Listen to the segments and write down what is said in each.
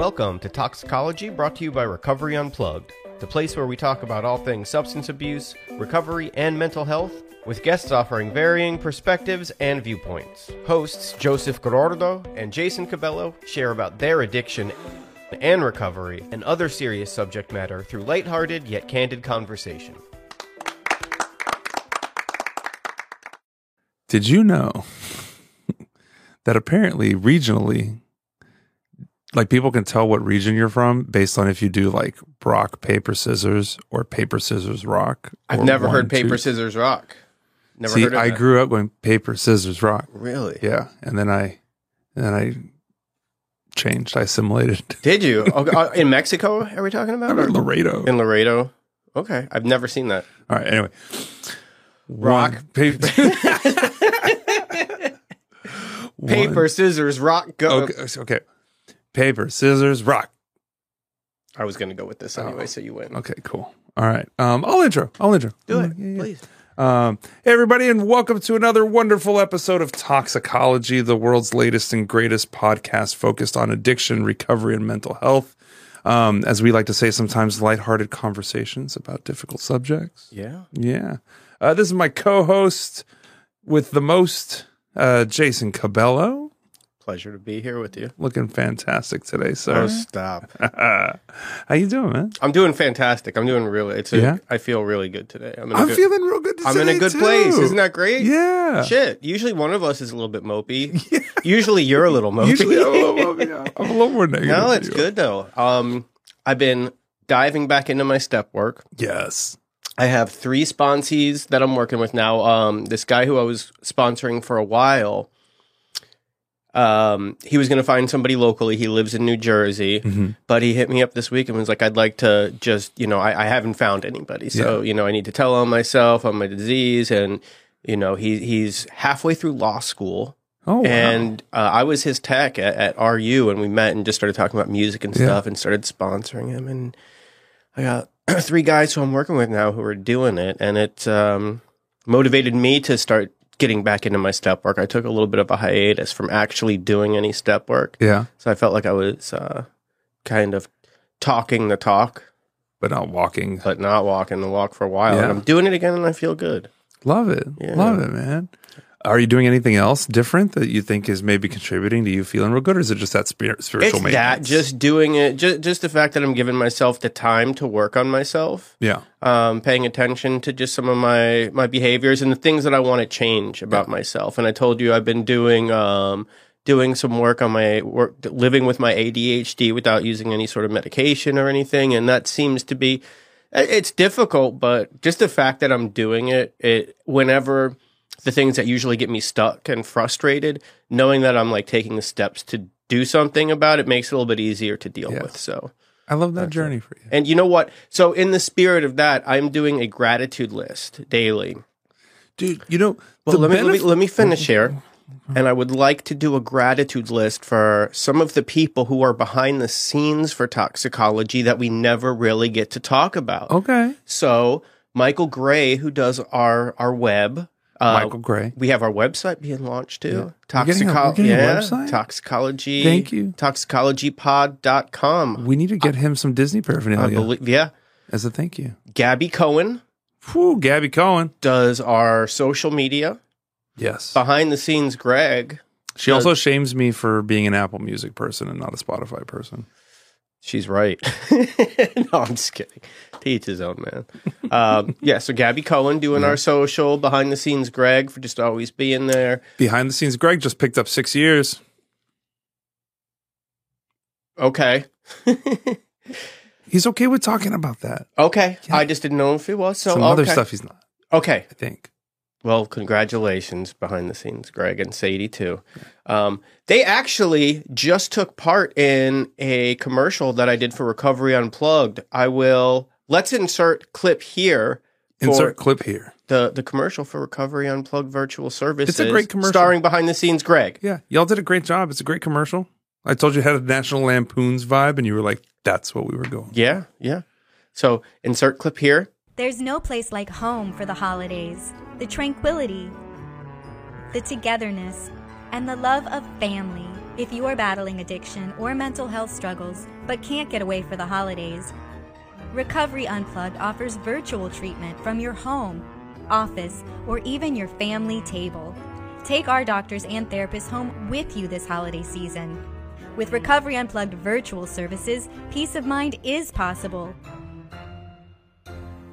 Welcome to Toxicology, brought to you by Recovery Unplugged, the place where we talk about all things substance abuse, recovery, and mental health, with guests offering varying perspectives and viewpoints. Hosts Joseph Gordo and Jason Cabello share about their addiction and recovery and other serious subject matter through lighthearted yet candid conversation. Did you know that apparently regionally, like people can tell what region you're from based on if you do like rock, paper, scissors or paper, scissors, rock? I've never one, heard paper, two- scissors, rock. Never See, heard of I that. grew up going paper, scissors, rock. Really? Yeah. And then I, and then I changed, I assimilated. Did you? Okay, uh, in Mexico, are we talking about? In Laredo. In Laredo. Okay. I've never seen that. All right. Anyway. Rock. One, paper. Paper, scissors, rock, go. Okay. Okay. Paper, scissors, rock. I was going to go with this anyway, Oh. so you win. Okay, cool. All right. Um, I'll intro. I'll intro. Do it, Yeah, yeah. please. Um, hey, everybody, and welcome to another wonderful episode of Toxicology, the world's latest and greatest podcast focused on addiction, recovery, and mental health. Um, as we like to say sometimes, lighthearted conversations about difficult subjects. Yeah. Yeah. Uh, this is my co host with the most, uh, Jason Cabello. Pleasure to be here with you. Looking fantastic today, sir. Oh, stop. How you doing, man? I'm doing fantastic. I'm doing really. It's. A, Yeah? I feel really good today. I'm in a I'm good, feeling real good today, I'm in a good too. place. Isn't that great? Yeah. Shit. Usually one of us is a little bit mopey. Usually you're a little mopey. Usually I'm a little, yeah, I'm a little more negative. no, it's good though. Um, I've been diving back into my step work. Yes. I have three sponsees that I'm working with now. Um, this guy who I was sponsoring for a while, um, he was going to find somebody locally. He lives in New Jersey, Mhm. but he hit me up this week and was like, "I'd like to just, you know, I, I haven't found anybody, so you know, I need to tell on myself on my disease." And you know, he he's halfway through law school, Oh, wow. and uh, I was his tech at, at RU, and we met and just started talking about music and Yeah. stuff, and started sponsoring him. And I got three guys who I'm working with now who are doing it, and it um, motivated me to start getting back into my step work. I took a little bit of a hiatus from actually doing any step work, yeah, so I felt like I was uh, kind of talking the talk, but not walking. but not walking the walk for a while. Yeah. And I'm doing it again, and I feel good. Love it. Yeah. Love it, man. Are you doing anything else different that you think is maybe contributing to you feeling real good, or is it just that spirit, spiritual It's that just doing it, just just the fact that I'm giving myself the time to work on myself. yeah, um, paying attention to just some of my my behaviors and the things that I want to change about myself. And I told you I've been doing um, doing some work on my work, living with my ADHD without using any sort of medication or anything, and that seems to be it's difficult. But just the fact that I'm doing it, it whenever the things that usually get me stuck and frustrated, knowing that I'm like taking the steps to do something about it makes it a little bit easier to deal Yeah. with. So. I love that journey for you. And you know what? So in the spirit of that, I'm doing a gratitude list daily. Dude, you know, Well, let me, let me let me finish here. Oh, and I would like to do a gratitude list for some of the people who are behind the scenes for toxicology that we never really get to talk about. Okay, So Michael Gray, who does our our web, uh, Michael Gray. we have our website being launched too. We're getting a- we're Toxico- a yeah, toxicology. Thank you. Toxicologypod.com. We need to get him some Disney I paraphernalia believe, yeah. as a thank you. Gabby Cohen Whew, Gabby Cohen. does our social media. Yes. Behind the scenes, Greg. She also shames me for being an Apple Music person and not a Spotify person. She's right. no, I'm just kidding. To each his own, man. Um, yeah, so Gabby Cohen doing our social. Behind the scenes, Greg for just always being there. Behind the scenes, Greg just picked up six years. Okay. He's okay with talking about that. Okay. I just didn't know if he was. So Some okay. other stuff he's not, Okay. I think. Well, congratulations behind the scenes, Greg and Sadie too. Um, they actually just took part in a commercial that I did for Recovery Unplugged. I will let's insert clip here. Insert clip here. the the commercial for Recovery Unplugged virtual services. great commercial. starring behind the scenes Greg. Yeah, y'all did a great job. It's a great commercial. I told you it had a National Lampoon's vibe, and you were like, "That's what we were going." Yeah, yeah. So insert clip here. There's no place like home for the holidays. The tranquility, the togetherness, and the love of family If you are battling addiction or mental health struggles but can't get away for the holidays, Recovery Unplugged offers virtual treatment from your home, office, or even your family table. Take our doctors and therapists home with you this holiday season. With Recovery Unplugged virtual services, peace of mind is possible.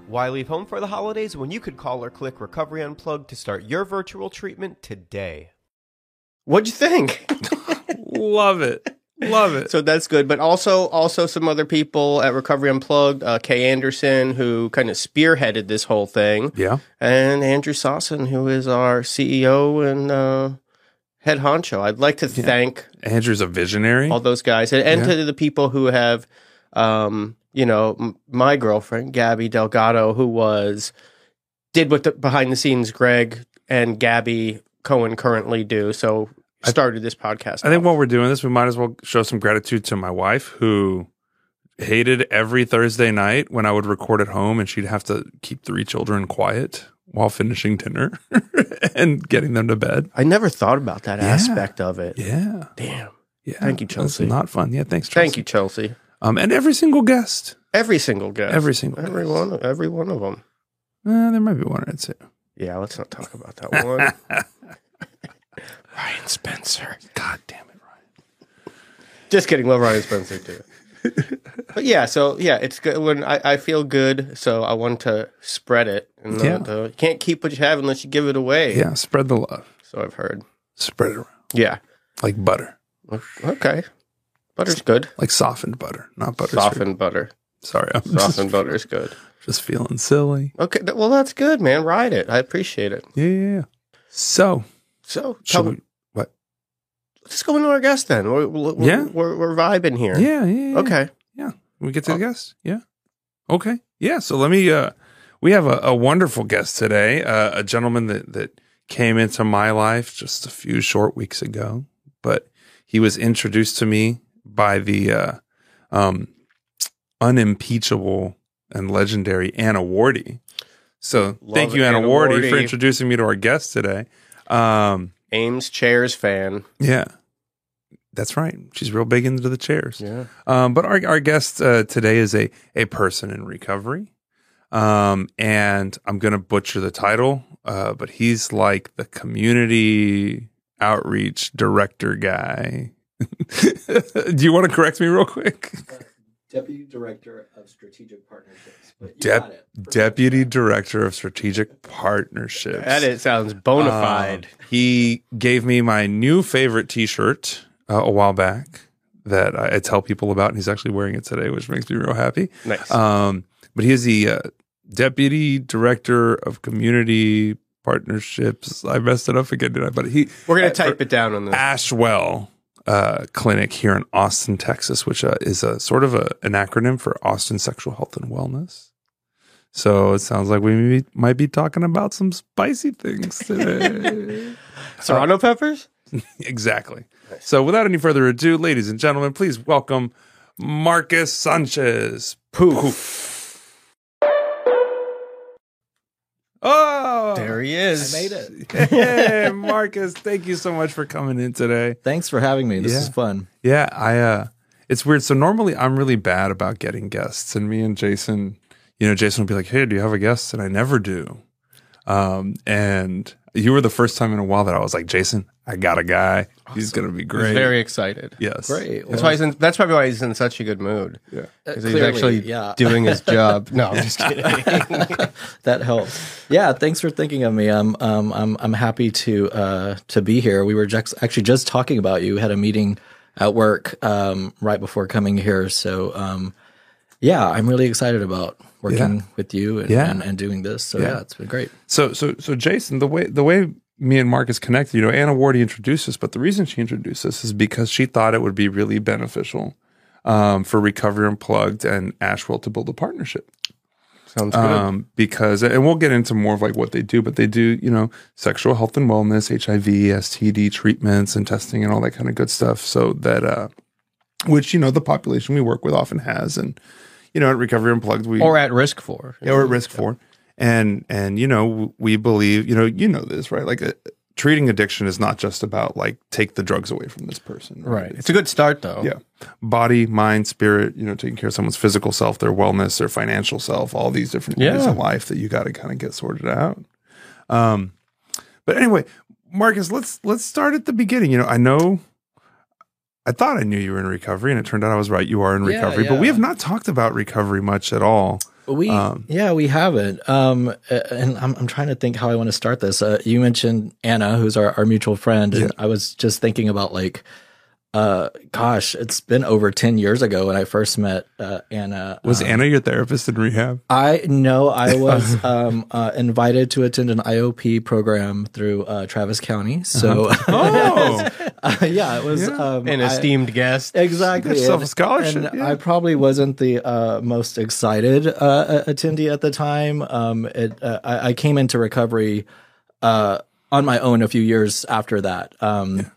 Why leave home for the holidays when you could call or click Recovery Unplugged to start your virtual treatment today? What'd you think? Love it. Love it. so that's good. But also, also some other people at Recovery Unplugged, uh, Kay Anderson, who kind of spearheaded this whole thing, yeah. and Andrew Sawson, who is our CEO and uh, head honcho. I'd like to thank Andrew's a visionary. all those guys and, and Yeah. to the people who have, um, you know, m- my girlfriend Gabby Delgado, who was did what the behind the scenes Greg and Gabby Cohen currently do. So started this podcast. I think off. while we're doing this, we might as well show some gratitude to my wife who hated every Thursday night when I would record at home and she'd have to keep three children quiet while finishing dinner and getting them to bed. I never thought about that Yeah. aspect of it. Yeah. Damn. Yeah. Thank you, That's Chelsea. not fun. Yeah. Thanks, Chelsea. Thank you, Chelsea. Um, and every single guest. Every single guest. Every single Every guest. one. Every one of them. Uh, there might be one or two. Yeah. Let's not talk about that one. Ryan Spencer. God damn it, Ryan. Just kidding. Love Ryan Spencer too. but yeah, so yeah, it's good when I, I feel good, so I want to spread it. And Yeah. you can't keep what you have unless you give it away. Yeah. Spread the love. So I've heard. Spread it around Yeah. like butter, Okay. Butter's good. like softened butter, not butter. Softened butter. Sorry. I'm just, Softened butter's good. just feeling silly. Okay. th- Well, that's good, man. Ride it. I appreciate it. Yeah. yeah, yeah. So, So tell, we, what? let's go into our guest then. We're, we're, Yeah. We're, we're vibing here. Yeah. Yeah. yeah. Okay. Yeah. We get to Oh. the guest? Yeah. Okay. Yeah. So let me uh we have a, a wonderful guest today, uh, a gentleman that that came into my life just a few short weeks ago, but he was introduced to me by the uh um unimpeachable and legendary Anna Wardy. So Love thank you, Anna, Anna Wardy, for introducing me to our guest today. Um Eames chairs fan. yeah. That's right. She's real big into the chairs. Yeah. Um, but our, our guest uh, today is a, a person in recovery. Um, and I'm going to butcher the title, uh, but he's like the community outreach director guy. Do you want to correct me real quick? Deputy Director of Strategic Partnerships. But you Dep- got it. Deputy Director of Strategic Partnerships. That it sounds bona Um, fide. he gave me my new favorite T-shirt uh, a while back that I, I tell people about, and he's actually wearing it today, which makes me real happy. nice. Um, but he is the uh, deputy director of community partnerships. I messed it up again, did I? But he We're gonna uh, type it down on this. Ashwell uh, Clinic here in Austin, Texas, which uh, is a sort of a, an acronym for Austin Sexual Health and Wellness. So it sounds like we may- might be talking about some spicy things today. Serrano peppers. exactly. So without any further ado, ladies and gentlemen, please welcome Marcus Sanchez. Poof. Oh, There he is. I made it. Hey, Marcus, thank you so much for coming in today. Thanks for having me. This Yeah. is fun. Yeah, I uh it's weird. So normally I'm really bad about getting guests and me and Jason, you know, Jason will be like, "Hey, do you have a guest?" and I never do. Um and you were the first time in a while that I was like, "Jason, I got a guy. He's going to be He's great." very excited. yes. Great. That's why he's in, that's probably why he's in such a good mood. Yeah. uh, Because he's clearly, actually yeah. doing his job. No, I'm just kidding. that helps. Yeah, thanks for thinking of me. I'm um I'm I'm happy to uh to be here. We were just actually just talking about you. We had a meeting at work um right before coming here. So um yeah, I'm really excited about working Yeah. with you and, Yeah. and, and doing this. So Yeah. yeah. it's been great. So so so Jason, the way the way me and Marcus connected, you know, Anna Wardy introduced us, but the reason she introduced us is because she thought it would be really beneficial um, for Recovery Unplugged and Ashwell to build a partnership. Sounds good. um, because and we'll get into more of like what they do, but they do you know sexual health and wellness, HIV, STD treatments and testing and all that kind of good stuff. So that uh, which you know the population we work with often has, and you know at Recovery Unplugged we or at risk for. yeah, we're at risk for. And and you know we believe you know you know this right like uh, treating addiction is not just about like take the drugs away from this person. Right. It's a good start though. Yeah. Body, mind, spirit, you know, taking care of someone's physical self, their wellness, their financial self, all these different areas Yeah. in life that you got to kind of get sorted out. Um, but anyway, Marcus, let's let's start at the beginning. You know, I know I thought I knew you were in recovery, and it turned out I was right. You are in Yeah, recovery, but we have not talked about recovery much at all. We Um, yeah we haven't um and I'm I'm trying to think how I want to start this. Uh, you mentioned Anna, who's our, our mutual friend, and I was just thinking about like, uh, gosh, it's been over ten years ago when I first met uh, Anna. Was Um, Anna your therapist in rehab? I know I was um, uh, invited to attend an IOP program through uh, Travis County. So Oh, uh, yeah, it was um, An I- esteemed guest. Exactly. Get yourself And- scholarship, And yeah. I probably wasn't the uh, most excited uh, attendee at the time. Um, it, uh, I, I came into recovery uh, on my own a few years after that. Um,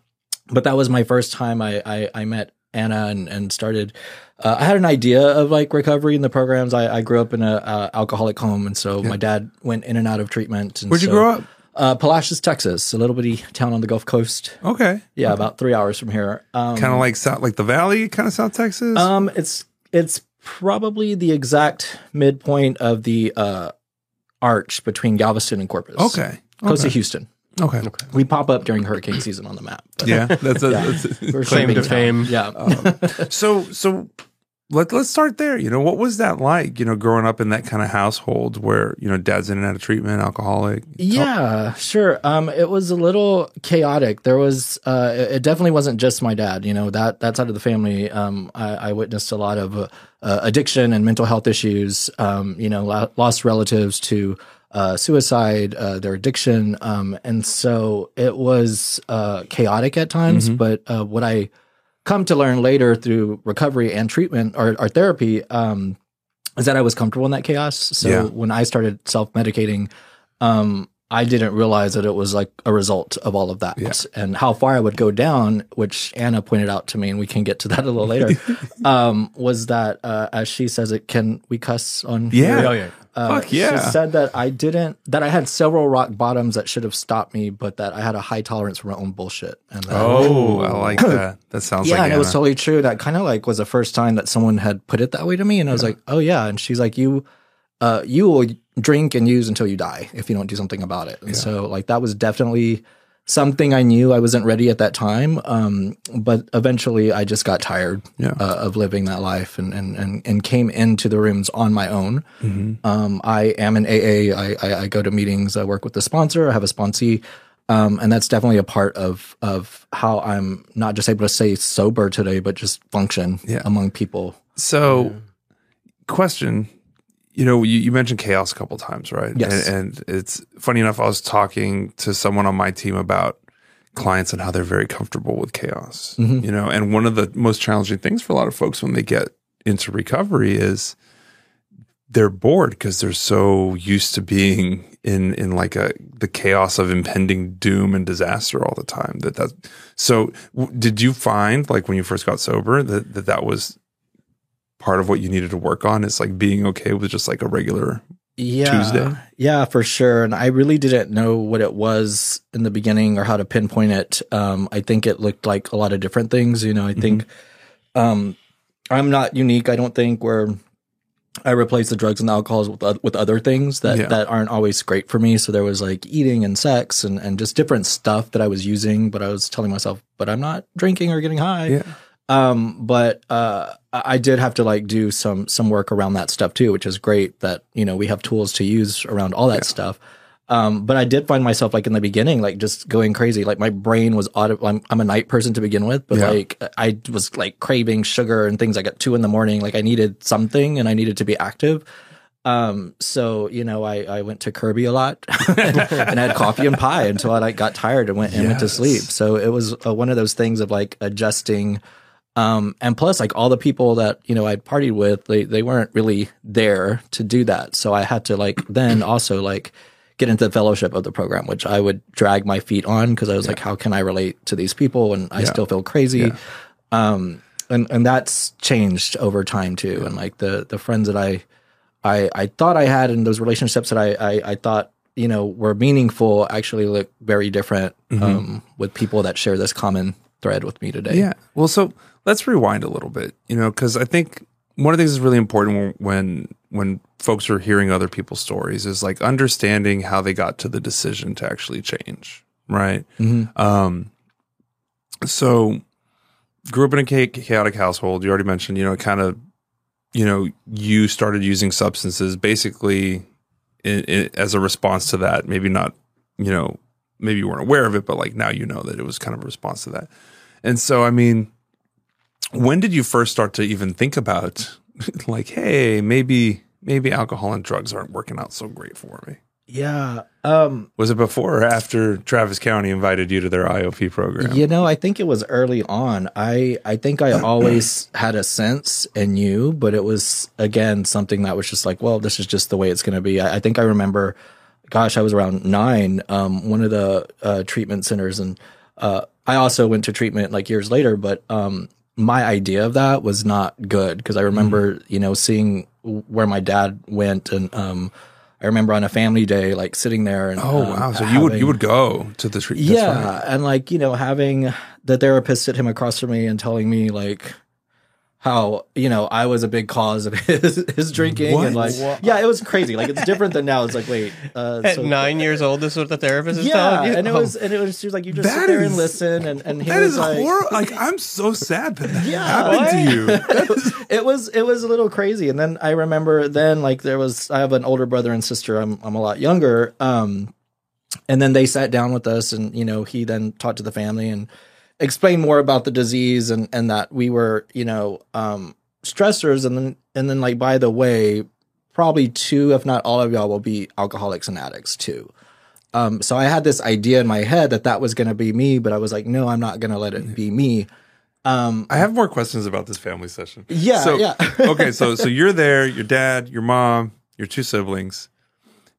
But that was my first time I, I, I met Anna and, and started. Uh, I had an idea of like recovery in the programs. I, I grew up in a uh, alcoholic home, and so my dad went in and out of treatment. And where'd you grow up? Uh, Palacios, Texas, a little bitty town on the Gulf Coast. Okay, Yeah, about three hours from here. Um, kind of like South, like the Valley, kind of South Texas. um, it's it's probably the exact midpoint of the uh, arch between Galveston and Corpus. okay, close to. Houston. Okay. We pop up during hurricane season on the map. but- Yeah, that's a, that's a- We're Claim shipping to town. fame. Yeah. so so let, let's start there you know what was that like you know growing up in that kind of household where you know dad's in and out of treatment alcoholic Yeah, sure. Um, it was a little chaotic. There was, uh, it it definitely wasn't just my dad. You know that that side of the family. Um, I, I witnessed a lot of uh, uh, addiction and mental health issues. Um, you know, lo- lost relatives to uh, suicide, uh, their addiction, um, and so it was uh, chaotic at times. But uh, what I come to learn later through recovery and treatment or, or therapy um, is that I was comfortable in that chaos. So Yeah. when I started self medicating, um, I didn't realize that it was like a result of all of that Yeah. and how far I would go down, which Anna pointed out to me, and we can get to that a little later. um, was that uh, as she says it, can we cuss on? Yeah. here? Oh yeah. Uh, Fuck yeah. She said that I didn't, that I had several rock bottoms that should have stopped me, but that I had a high tolerance for my own bullshit. And that, oh i like that that sounds yeah, like and it was totally true. That kind of like was the first time that someone had put it that way to me, and I was like, "Oh yeah." And she's like, "You, uh, you will drink and use until you die if you don't do something about it." And so, like, that was definitely something I knew I wasn't ready at that time. Um, but eventually, I just got tired Yeah. uh, of living that life, and and and and came into the rooms on my own. Mm-hmm. Um, I am an AA. I, I, I go to meetings. I work with the sponsor. I have a sponsee. Um, and that's definitely a part of of how I'm not just able to stay sober today, but just function Yeah. among people. so question you know you, you mentioned chaos a couple times right Yes. and, and it's funny enough i was talking to someone on my team about clients and how they're very comfortable with chaos Mm-hmm. you know and one of the most challenging things for a lot of folks when they get into recovery is they're bored because they're so used to being in in like a the chaos of impending doom and disaster all the time that that so w- did you find like when you first got sober that that, that was part of what you needed to work on is like being okay with just like a regular Yeah, Tuesday? yeah, for sure. And I really didn't know what it was in the beginning or how to pinpoint it. Um, I think it looked like a lot of different things. You know, I think um, I'm not unique. I don't think where I replace the drugs and alcohols with oth- with other things that Yeah. that aren't always great for me. So there was like eating and sex and and just different stuff that I was using, but I was telling myself, but I'm not drinking or getting high. Yeah. Um, but uh, I did have to like do some some work around that stuff too, which is great that you know we have tools to use around all that stuff. Um, but I did find myself like in the beginning, like just going crazy. Like my brain was auto. I'm, I'm a night person to begin with, but Yeah. like I was like craving sugar and things like at two in the morning. Like I needed something and I needed to be active. Um, so you know, I, I went to Kerbey a lot and had coffee and pie until I like got tired and went and went to sleep. So it was uh, one of those things of like adjusting. Um, and plus, like all the people that you know I'd partied with, they they weren't really there to do that. So I had to like then also like get into the fellowship of the program, which I would drag my feet on because I was like, how can I relate to these people And I still feel crazy? Um, and and that's changed over time too. And like the the friends that I I I thought I had and those relationships that I I, I thought you know were meaningful actually look very different um, with people that share this common thread with me today. Yeah. Well, so let's rewind a little bit, you know, because I think one of the things that's really important when when folks are hearing other people's stories is like understanding how they got to the decision to actually change, right? Um, so grew up in a chaotic household. You already mentioned, you know, kind of, you know, you started using substances basically in, in, as a response to that. Maybe not, you know, maybe you weren't aware of it, but like now you know that it was kind of a response to that. And so, I mean, when did you first start to even think about like, hey, maybe maybe alcohol and drugs aren't working out so great for me? Yeah. Um, Was it before or after Travis County invited you to their IOP program? You know, I think it was early on. I I think I always had a sense and knew, but it was again something that was just like, well, this is just the way it's going to be. I, I think I remember, gosh, I was around nine. Um, one of the uh, treatment centers, and uh, I also went to treatment like years later. But um, my idea of that was not good because I remember, you know, seeing where my dad went and. Um, I remember on a family day, like sitting there and Oh um, wow! So you would you would go to the treatment? yeah, and like you know, having the therapist sit him across from me and telling me like how you know I was a big cause of his his drinking and What? like yeah, it was crazy. Like it's different than now. It's like wait, uh, At so- nine years old, this is what the therapist is yeah, telling you. and it Oh. was and it was she was like you just That sit there is- and listen and and he That was is like horrible. Like I'm so sad that that Yeah, happened to you. it was it was a little crazy and then i remember then like there was i have an older brother and sister i'm i'm a lot younger um and then they sat down with us and you know he then talked to the family and explained more about the disease and and that we were you know um stressors and then and then like by the way probably two if not all of y'all will be alcoholics and addicts too um so i had this idea in my head that that was going to be me but i was like no i'm not going to let it be me um I have more questions about this family session. Yeah, So, yeah. okay, so so you're there, your dad, your mom, your two siblings.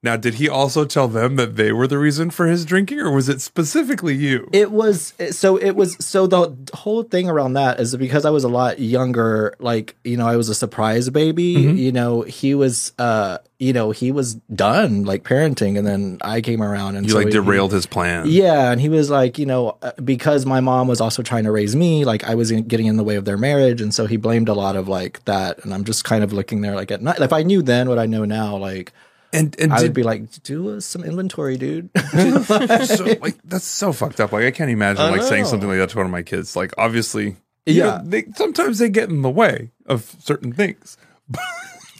Now, did he also tell them that they were the reason for his drinking, or was it specifically you? It was so it was so the whole thing around that is because I was a lot younger, like, you know, I was a surprise baby, Mm-hmm. you know, he was uh you know, he was done like parenting and then I came around and you so like he- derailed his plan. Yeah, and he was like, you know, uh, because my mom was also trying to raise me, like I was in- getting in the way of their marriage, and so he blamed a lot of like that. And I'm just kind of looking there, like at night. If I knew then what I know now, like and and I did, would be like, do uh, some inventory, dude. so, like that's so fucked up. Like I can't imagine I like saying something like that to one of my kids. Like obviously, you Yeah. know, they sometimes they get in the way of certain things.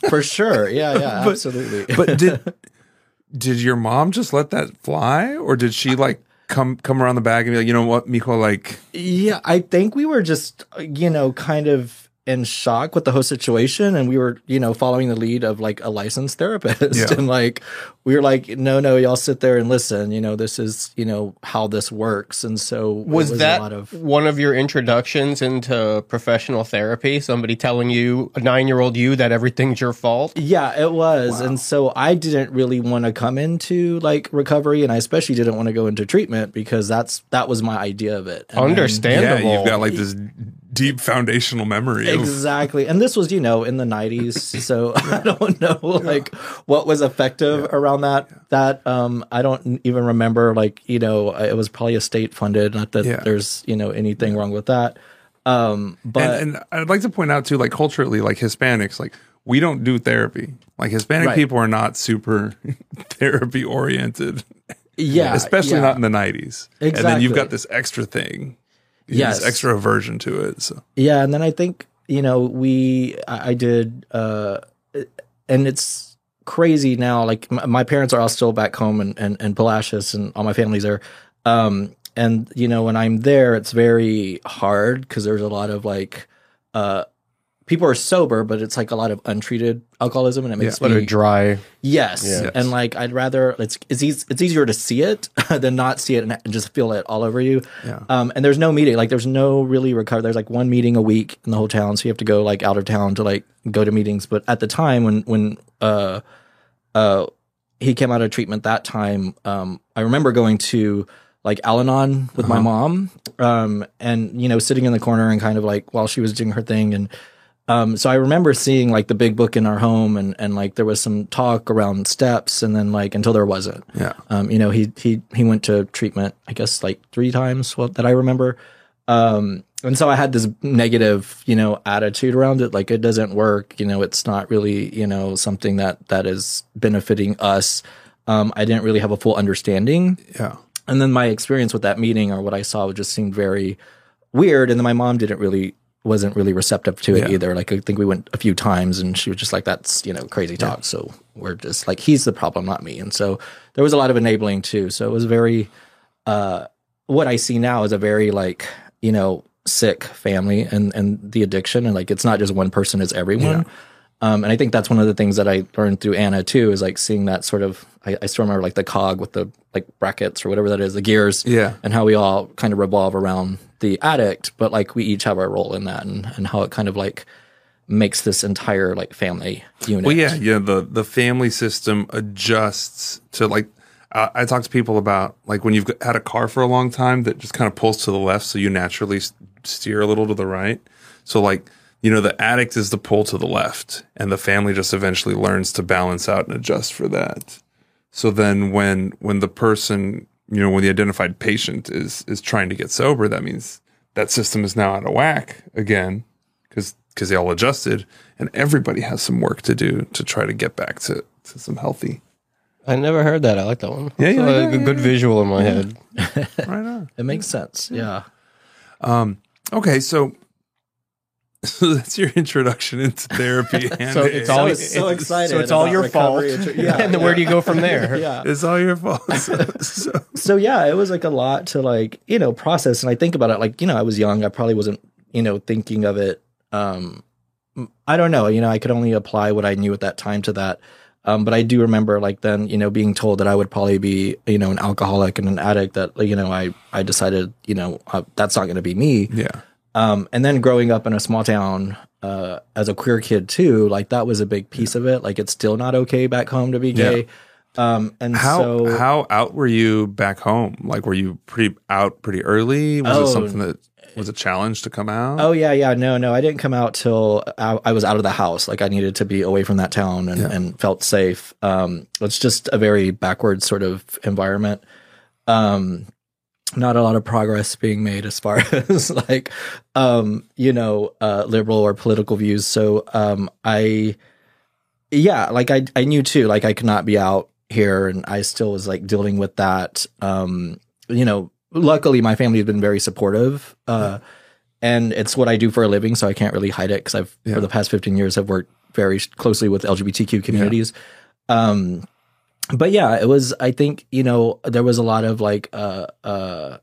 For sure, yeah, yeah, But- absolutely. But did did your mom just let that fly, or did she like come come around the bag and be like, you know what, Miko, like Yeah, I think we were just, you know, kind of in shock with the whole situation. And we were, you know, following the lead of like a licensed therapist. Yeah. And like, we were like, no, no, y'all sit there and listen. You know, this is, you know, how this works. And so it Was, that a lot of. one of your introductions into professional therapy? Somebody telling you, a nine year old you, that everything's your fault? Yeah, it was. And so I didn't really want to come into like recovery. And I especially didn't want to go into treatment because that's, that was my idea of it. And then- Understandable. yeah, you've got like this deep foundational memory. Exactly. And this was, you know, in the 90s. So I don't know like what was effective around that that um I don't even remember like, you know, it was probably a state funded, not that Yeah. there's, you know, anything wrong with that. Um but and, and I'd like to point out too, like culturally, like Hispanics, like we don't do therapy. Like Hispanic Right. people are not super therapy oriented. yeah, especially yeah. not in the nineties. And then you've got this extra thing, Yes. extra aversion to it. So Yeah, and then I think you know we I, I did, uh, and it's crazy now. Like my, my parents are all still back home and and, and Palacios, and all my family's there. Um, and you know when I'm there, it's very hard because there's a lot of like, uh, people are sober, but it's like a lot of untreated alcoholism, and it makes Let me her dry. Yes. Yes. And like I'd rather it's it's eas- it's easier to see it than not see it and just feel it all over you. Yeah. Um and there's no meeting like there's no really recover there's like one meeting a week in the whole town so you have to go like out of town to like go to meetings but at the time when when uh uh he came out of treatment that time um I remember going to like Al-Anon with my mom um and you know sitting in the corner and kind of like while she was doing her thing and Um, so I remember seeing like the big book in our home, and and like there was some talk around steps, and then like until there wasn't. Yeah. Um, you know, he he he went to treatment, I guess, like three times. Well, that I remember. Um, and so I had this negative, you know, attitude around it. Like it doesn't work. You know, it's not really, you know, something that that is benefiting us. Um, I didn't really have a full understanding. Yeah. And then my experience with that meeting or what I saw just seemed very weird. And then my mom didn't really wasn't really receptive to it Yeah. either. Like I think we went a few times and she was just like, That's, you know, crazy talk. So we're just like he's the problem, not me. And so there was a lot of enabling too. So it was very uh what I see now is a very like, you know, sick family and and the addiction and like it's not just one person, it's everyone. Um, and I think that's one of the things that I learned through Anna too, is like seeing that sort of. I, I still remember like the cog with the like brackets or whatever that is, the gears, Yeah. and how we all kind of revolve around the addict, but like we each have our role in that, and and how it kind of like makes this entire like family unit. Well, yeah, yeah. The the family system adjusts to like. Uh, I talk to people about like when you've had a car for a long time that just kind of pulls to the left, so you naturally steer a little to the right. So like you know, the addict is the pull to the left, and the family just eventually learns to balance out and adjust for that. So then when when the person you know when the identified patient is is trying to get sober, that means that system is now out of whack again because because they all adjusted, and everybody has some work to do to try to get back to to some healthy. I never heard that. I like that one. Yeah, It's yeah, like yeah, a good visual in my head. Right on. it makes sense. Yeah. Um, okay, so so that's your introduction into therapy. And So it's all- I was so it's- excited. so it's all your fault. recovery and- Yeah. and then where do you go from there? yeah. it's all your fault. So, so- so yeah, it was like a lot to like, you know, process. And I think about it like, you know, I was young. I probably wasn't, you know, thinking of it. Um, I don't know, you know, I could only apply what I knew at that time to that. Um, but I do remember like then, you know, being told that I would probably be, you know, an alcoholic and an addict that, you know, I, I decided, you know, uh, that's not going to be me. yeah, Um, and then growing up in a small town, uh, as a queer kid too, like that was a big piece of it. Like it's still not okay back home to be gay. Um, and how so how out were you back home? Like, were you pretty out pretty early? Was Oh. it something that was a challenge to come out? Oh yeah, yeah. No, no, I didn't come out till I, I was out of the house. Like I needed to be away from that town and, and felt safe. Um, it's just a very backward sort of environment. Um, not a lot of progress being made as far as like, um, you know, uh, liberal or political views. So, um, I, yeah, like I, I knew too, like I could not be out here and I still was like dealing with that. Um, you know, luckily my family has been very supportive. Uh, and it's what I do for a living, so I can't really hide it because I've Yeah. for the past 15 years I've worked very closely with LGBTQ communities. Um, but yeah, it was. I think you know there was a lot of like uh uh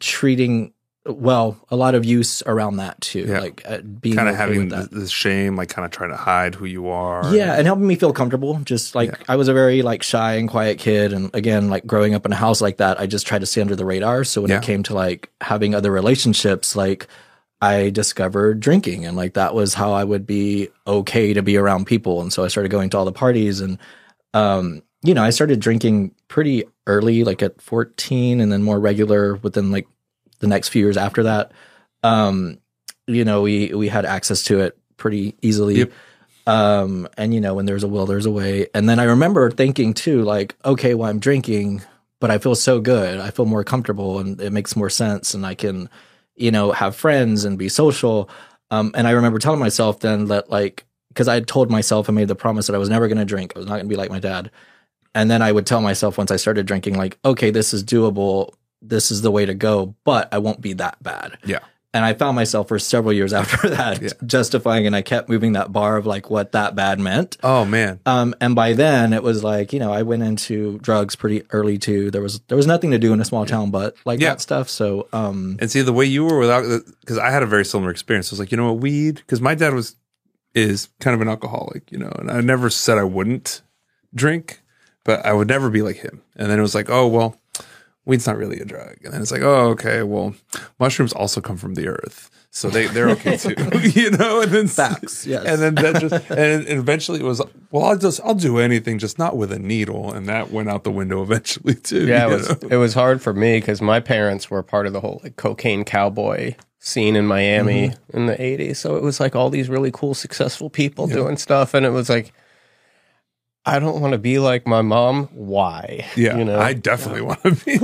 treating well a lot of use around that too, Yeah. like uh, being kind of okay having this, this shame, like kind of trying to hide who you are. Yeah, and helping me feel comfortable. Just like Yeah. I was a very like shy and quiet kid, and again, like growing up in a house like that, I just tried to stay under the radar. So when Yeah. it came to like having other relationships, like I discovered drinking, and like that was how I would be okay to be around people. And so I started going to all the parties, and um, you know, I started drinking pretty early, like at fourteen, and then more regular within like the next few years after that. Um, you know, we we had access to it pretty easily. Yep. Um, and you know, when there's a will, there's a way. And then I remember thinking too, like, okay, well, I'm drinking, but I feel so good. I feel more comfortable and it makes more sense and I can, you know, have friends and be social. Um, and I remember telling myself then that like, cause I had told myself and made the promise that I was never going to drink. I was not going to be like my dad. And then I would tell myself once I started drinking, like, okay, this is doable. This is the way to go, but I won't be that bad. Yeah. And I found myself for several years after that Yeah. justifying, and I kept moving that bar of like what that bad meant. Oh man. Um, and by then it was like, you know, I went into drugs pretty early too. There was there was nothing to do in a small town but like Yeah. that stuff. So um And see the way you were without because I had a very similar experience. I was like, you know what, weed because my dad was is kind of an alcoholic, you know, and I never said I wouldn't drink, but I would never be like him. And then it was like, oh well, weed's not really a drug. And then it's like, oh, okay, well, mushrooms also come from the earth. So they, they're okay too, you know. And then Facts, yes. And then that just and, eventually it was well, I'll just I'll do anything, just not with a needle, and that went out the window eventually too. Yeah, it was know? it was hard for me because my parents were part of the whole like cocaine cowboy scene in Miami Mm-hmm. in the '80s. So it was like all these really cool, successful people doing stuff, and it was like, I don't want to be like my mom. Why? yeah. you know. I definitely want to be.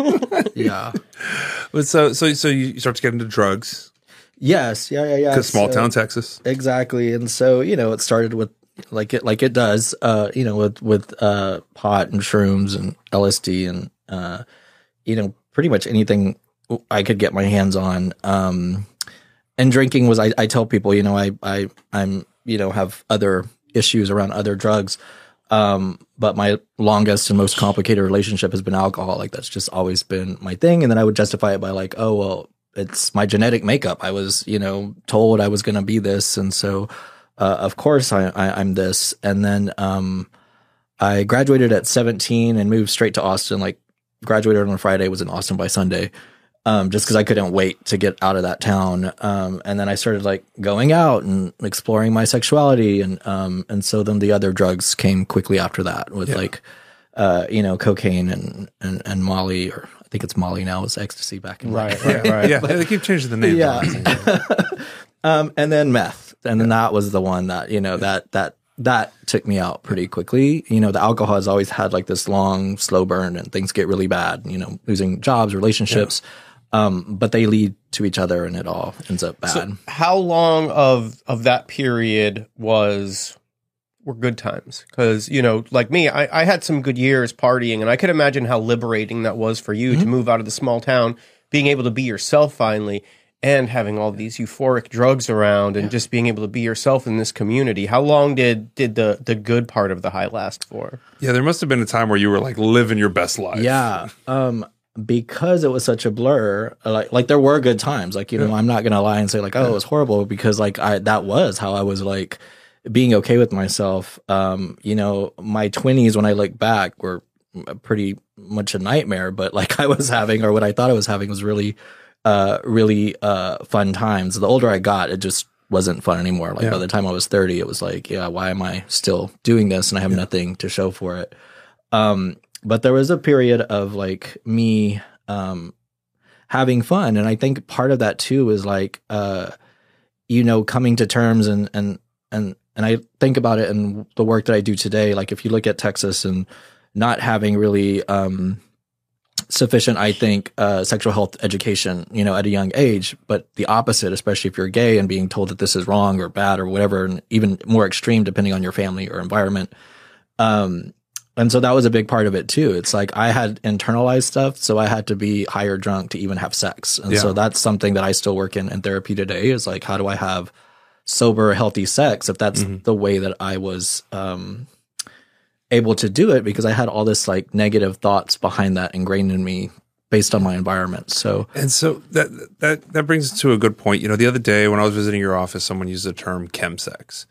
Yeah. but so so so you start to get into drugs yes. Yeah. Yeah. Yeah. because small So- town Texas. Exactly. And so, you know, it started with like it like it does, uh, you know, with with uh pot and shrooms and LSD and uh you know, pretty much anything I could get my hands on. Um and drinking was I, I tell people, you know, I I I'm you know, have other issues around other drugs. Um, but my longest and most complicated relationship has been alcohol. Like that's just always been my thing. And then I would justify it by like, oh well, it's my genetic makeup. I was, you know, told I was going to be this, and so uh, of course I, I'm this. And then um, I graduated at 17 and moved straight to Austin. Like graduated on a Friday, was in Austin by Sunday, um, just because I couldn't wait to get out of that town. Um, and then I started like going out and exploring my sexuality, and um, and so then the other drugs came quickly after that with like. Uh, you know, cocaine and, and, and Molly, or I think it's Molly now, it's ecstasy back in the right, right, right. Yeah, they keep changing the name. yeah. um, and then meth, and then that was the one that you know that that that took me out pretty quickly. You know, the alcohol has always had like this long, slow burn, and things get really bad. You know, losing jobs, relationships, um, but they lead to each other, and it all ends up bad. So How long of of that period was were good times? Because you know, like me, I, I had some good years partying, and I could imagine how liberating that was for you to move out of the small town, being able to be yourself finally, and having all these euphoric drugs around, and just being able to be yourself in this community. How long did did the the good part of the high last for? Yeah, there must have been a time where you were like living your best life. Yeah. Um, because it was such a blur, like like there were good times. Like, you know, I'm not gonna lie and say like, oh, it was horrible because like I that was how I was like being okay with myself. Um, you know, my twenties when I look back were pretty much a nightmare, but like I was having or what I thought I was having was really uh really uh fun times. The older I got, it just wasn't fun anymore. Like by the time I was 30, it was like, yeah, why am I still doing this and I have nothing to show for it? Um, but there was a period of like me um having fun. And i think part of that too is like uh you know coming to terms and and and and i think about it in the work that i do today. Like if you look at texas and not having really um sufficient i think uh sexual health education you know at a young age but the opposite especially if you're gay and being told that this is wrong or bad or whatever and even more extreme depending on your family or environment um and so that was a big part of it too. It's like I had internalized stuff, so I had to be higher drunk to even have sex. And so that's something that I still work in in therapy today is like how do I have sober, healthy sex if that's the way that I was um able to do it because I had all this like negative thoughts behind that ingrained in me based on my environment. So And so that that that brings us to a good point. You know, the other day when I was visiting your office, someone used the term chemsex,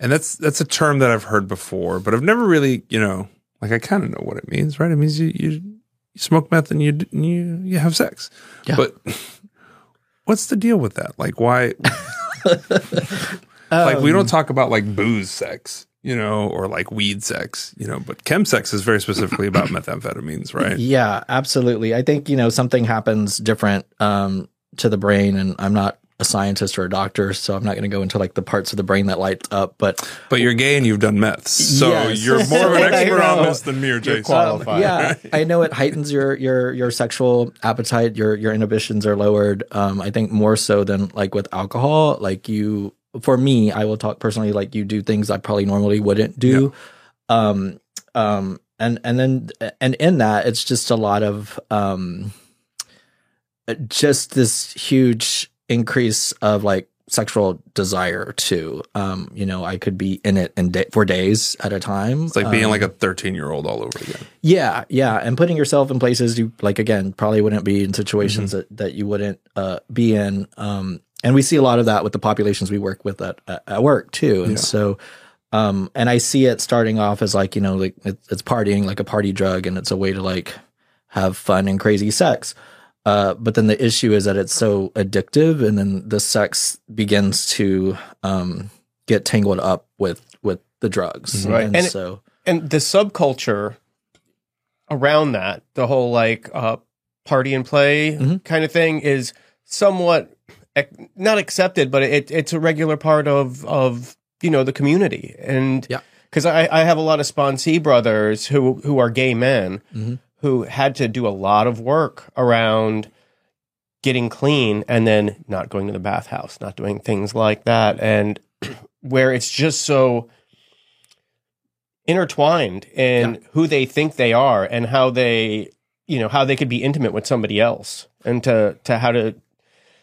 and that's that's a term that I've heard before, but I've never really, you know, like I kind of know what it means, right? It means you you, you smoke meth and you you you have sex, Yeah. but what's the deal with that? Like, why? like, we don't talk about like booze sex, you know, or like weed sex, you know, but chemsex is very specifically about methamphetamines, right? Yeah, absolutely. I think, you know, something happens different um, to the brain, and I'm not a scientist or a doctor, so I'm not going to go into like the parts of the brain that light up. But But you're gay and you've done meth, so Yes. you're more of an expert on know. this than me or Jason. qualified. yeah, I know it heightens your your your sexual appetite. Your your inhibitions are lowered. Um, I think more so than like with alcohol. Like you, for me, I will talk personally. Like you do things I probably normally wouldn't do. Um, um, and and then and in that, it's just a lot of um, just this huge increase of like sexual desire too. Um, you know, I could be in it in da- for days at a time. It's like being Um, like a 13 year old all over again. yeah, yeah, and putting yourself in places you like again probably wouldn't be in situations that, that you wouldn't uh, be in. Um, and we see a lot of that with the populations we work with at at, at work too. And Yeah. so, um, and I see it starting off as like you know like it, it's partying like a party drug, and it's a way to like have fun and crazy sex. Uh, but then the issue is that it's so addictive, and then the sex begins to um, get tangled up with with the drugs, Right. And, And it- so, and the subculture around that, the whole like uh, party and play Mhm. kind of thing, is somewhat not accepted, but it, it's a regular part of of you know the community. And Yeah. because I, I have a lot of sponsee brothers who who are gay men Mhm. Who had to do a lot of work around getting clean and then not going to the bathhouse, not doing things like that, and where it's just so intertwined in who they think they are and how they you know how they could be intimate with somebody else and to to how to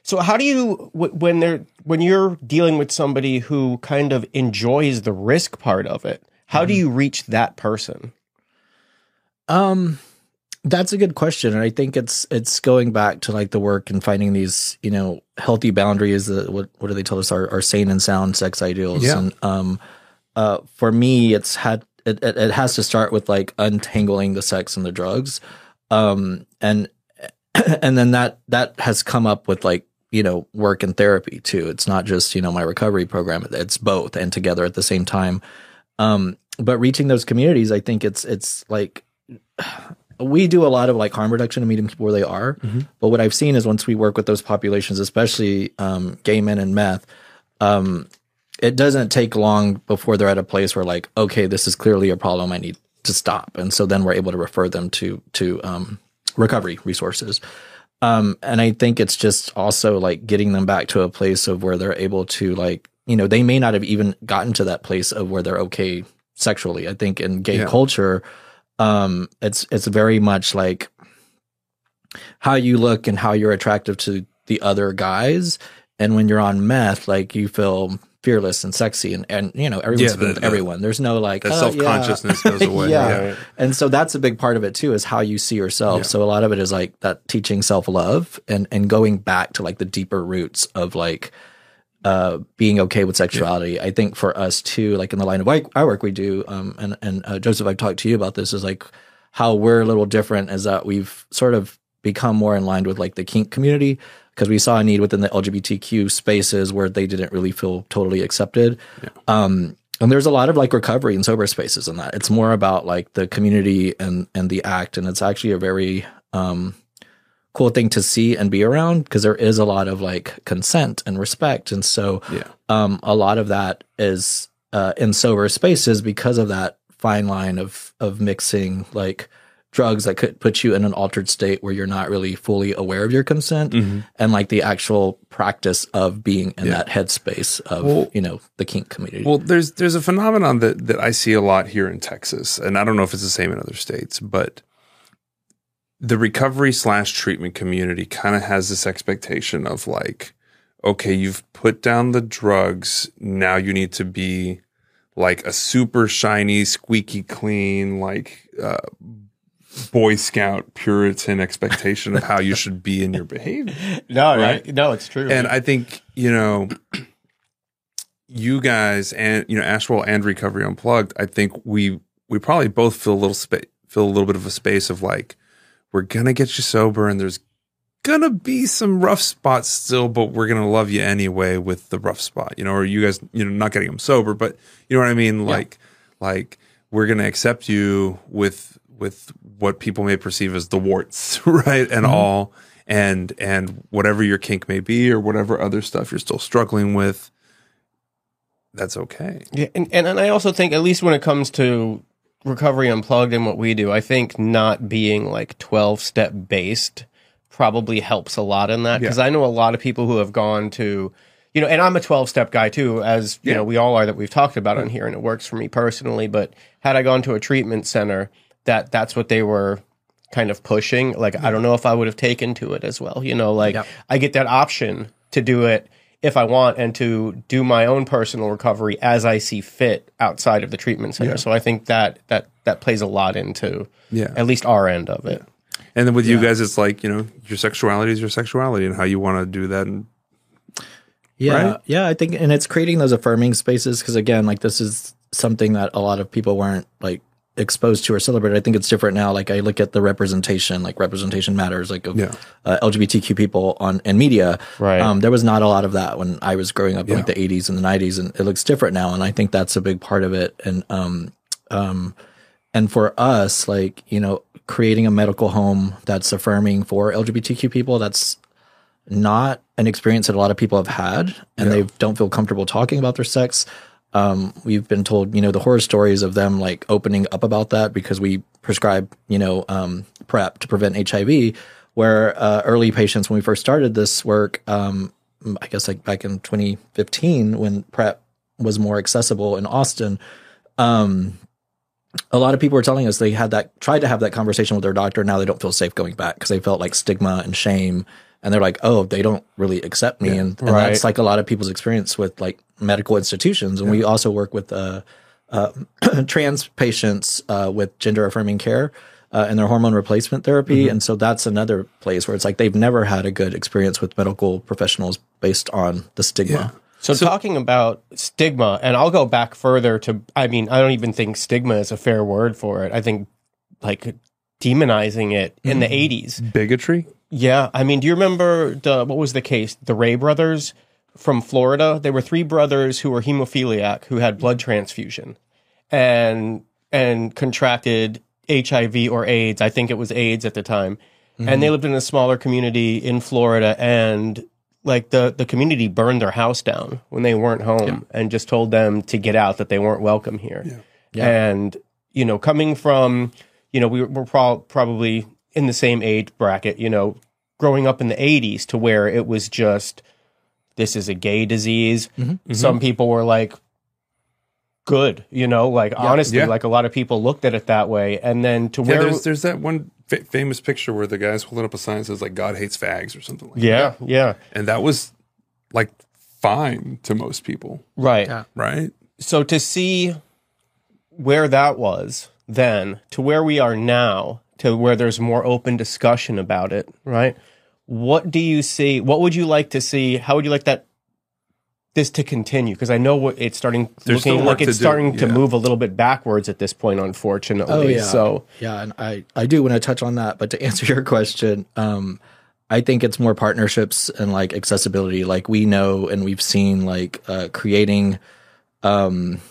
so how do you when they're when you're dealing with somebody who kind of enjoys the risk part of it how do you reach that person? Um, that's a good question, and I think it's it's going back to like the work and finding these you know healthy boundaries. That what what do they tell us are, are sane and sound sex ideals? Yeah. And um, uh, for me, it's had it, it it has to start with like untangling the sex and the drugs, um, and and then that that has come up with like you know work and therapy too. It's not just you know my recovery program; it's both and together at the same time. Um, but reaching those communities, I think it's it's like we do a lot of like harm reduction and meeting people where they are. But what I've seen is once we work with those populations, especially um, gay men and meth, um, it doesn't take long before they're at a place where like, okay, this is clearly a problem. I need to stop, and so then we're able to refer them to to um, recovery resources. Um, and I think it's just also like getting them back to a place of where they're able to like, you know, they may not have even gotten to that place of where they're okay sexually. I think in gay Yeah. culture, um, it's it's very much like how you look and how you're attractive to the other guys. And when you're on meth, like you feel fearless and sexy and, and you know, everyone's Yeah, the- with the- everyone. There's no like That "Oh, self consciousness yeah." goes away. Yeah. yeah. And so that's a big part of it too, is how you see yourself. So a lot of it is like that teaching self love and and going back to like the deeper roots of like uh being okay with sexuality. I think for us too, like in the line of our work we do, um and and uh, Joseph, I've talked to you about this is like how we're a little different is that we've sort of become more in line with like the kink community because we saw a need within the LGBTQ spaces where they didn't really feel totally accepted. Um, and there's a lot of like recovery and sober spaces in that. It's more about like the community and and the act, and it's actually a very um, cool thing to see and be around because there is a lot of like consent and respect, and so Yeah. um, a lot of that is uh, in sober spaces because of that fine line of of mixing like drugs that could put you in an altered state where you're not really fully aware of your consent and like the actual practice of being in Yeah. that headspace of Well- you know the kink community Well, there's there's a phenomenon that that I see a lot here in Texas, and I don't know if it's the same in other states, but the recovery slash treatment community kind of has this expectation of like, okay, you've put down the drugs, now you need to be like a super shiny, squeaky clean, like uh, Boy Scout Puritan expectation of how you should be in your behavior. no Right. no it's true And I think, you know, you guys and you know, Ashwell and Recovery Unplugged, I think we we probably both feel a little space feel a little bit of a space of like, we're gonna get you sober and there's gonna be some rough spots still, but we're gonna love you anyway with the rough spot, you know, or you guys, you know, not getting them sober, but you know what I mean? Like like we're gonna accept you with with what people may perceive as the warts, right? And mm-hmm. all and and whatever your kink may be or whatever other stuff you're still struggling with, that's okay. Yeah, and, and and I also think at least when it comes to recovery unplugged and what we do, I think not being like twelve step based probably helps a lot in that because I know a lot of people who have gone to you know, and I'm a 12 step guy too, as you Yeah. know, we all are that we've talked about on here, and it works for me personally. But had I gone to a treatment center, that that's what they were kind of pushing. Like, I don't know if I would have taken to it as well. You know, like Yep. I get that option to do it if I want and to do my own personal recovery as I see fit outside of the treatment center. So I think that that that plays a lot into Yeah. at least our end of it. And then with you guys, it's like, you know, your sexuality is your sexuality and how you want to do that. And Yeah, right? yeah, I think, and it's creating those affirming spaces because again, like this is something that a lot of people weren't like exposed to or celebrated. I think it's different now. Like I look at the representation, like representation matters, like of Yeah. uh, LGBTQ people on in media. Right. Um, there was not a lot of that when I was growing up in like the 80s and the 90s, and it looks different now. And I think that's a big part of it. And um, um, and for us, like you know, creating a medical home that's affirming for LGBTQ people, that's not an experience that a lot of people have had and they don't feel comfortable talking about their sex. Um, we've been told, you know, the horror stories of them like opening up about that because we prescribe, you know, um, PrEP to prevent HIV. Where uh, early patients, when we first started this work, um, I guess like back in 2015, when PrEP was more accessible in Austin, um, a lot of people were telling us they had that tried to have that conversation with their doctor. Now they don't feel safe going back because they felt like stigma and shame, and they're like, oh, they don't really accept me, and, and Right. that's like a lot of people's experience with like medical institutions. And we also work with uh, uh, trans patients uh, with gender affirming care. Uh, and their hormone replacement therapy. And so that's another place where it's like they've never had a good experience with medical professionals based on the stigma. So, talking about stigma, and I'll go back further to, I mean, I don't even think stigma is a fair word for it. I think like demonizing it in the 80s. Bigotry? Yeah. I mean, do you remember the, what was the case? The Ray brothers from Florida? There were three brothers who were hemophiliac who had blood transfusion and, and contracted HIV or AIDS. I think it was AIDS at the time. And they mm-hmm. lived in a smaller community in Florida and like the the community burned their house down when they weren't home and just told them to get out that they weren't welcome here. And you know, coming from you know, we were, we're probably in the same age bracket, you know, growing up in the 80s to where it was just this is a gay disease. Mm-hmm. Mm-hmm. Some people were like good, you know, like honestly, Yeah. like a lot of people looked at it that way and then to Yeah, where there's there's that one fa- famous picture where the guy's holding up a sign that says like God hates fags or something like yeah, that. yeah, And that was like fine to most people, right. Yeah. right? so to see where that was then to where we are now to where there's more open discussion about it right what do you see what would you like to see how would you like that this to continue because i know what it's starting There's looking like it's to do, starting to move a little bit backwards at this point unfortunately Oh yeah. so yeah, and I I do want to touch on that, but to answer your question, um, I think it's more partnerships and like accessibility. Like we know and we've seen like uh, creating um,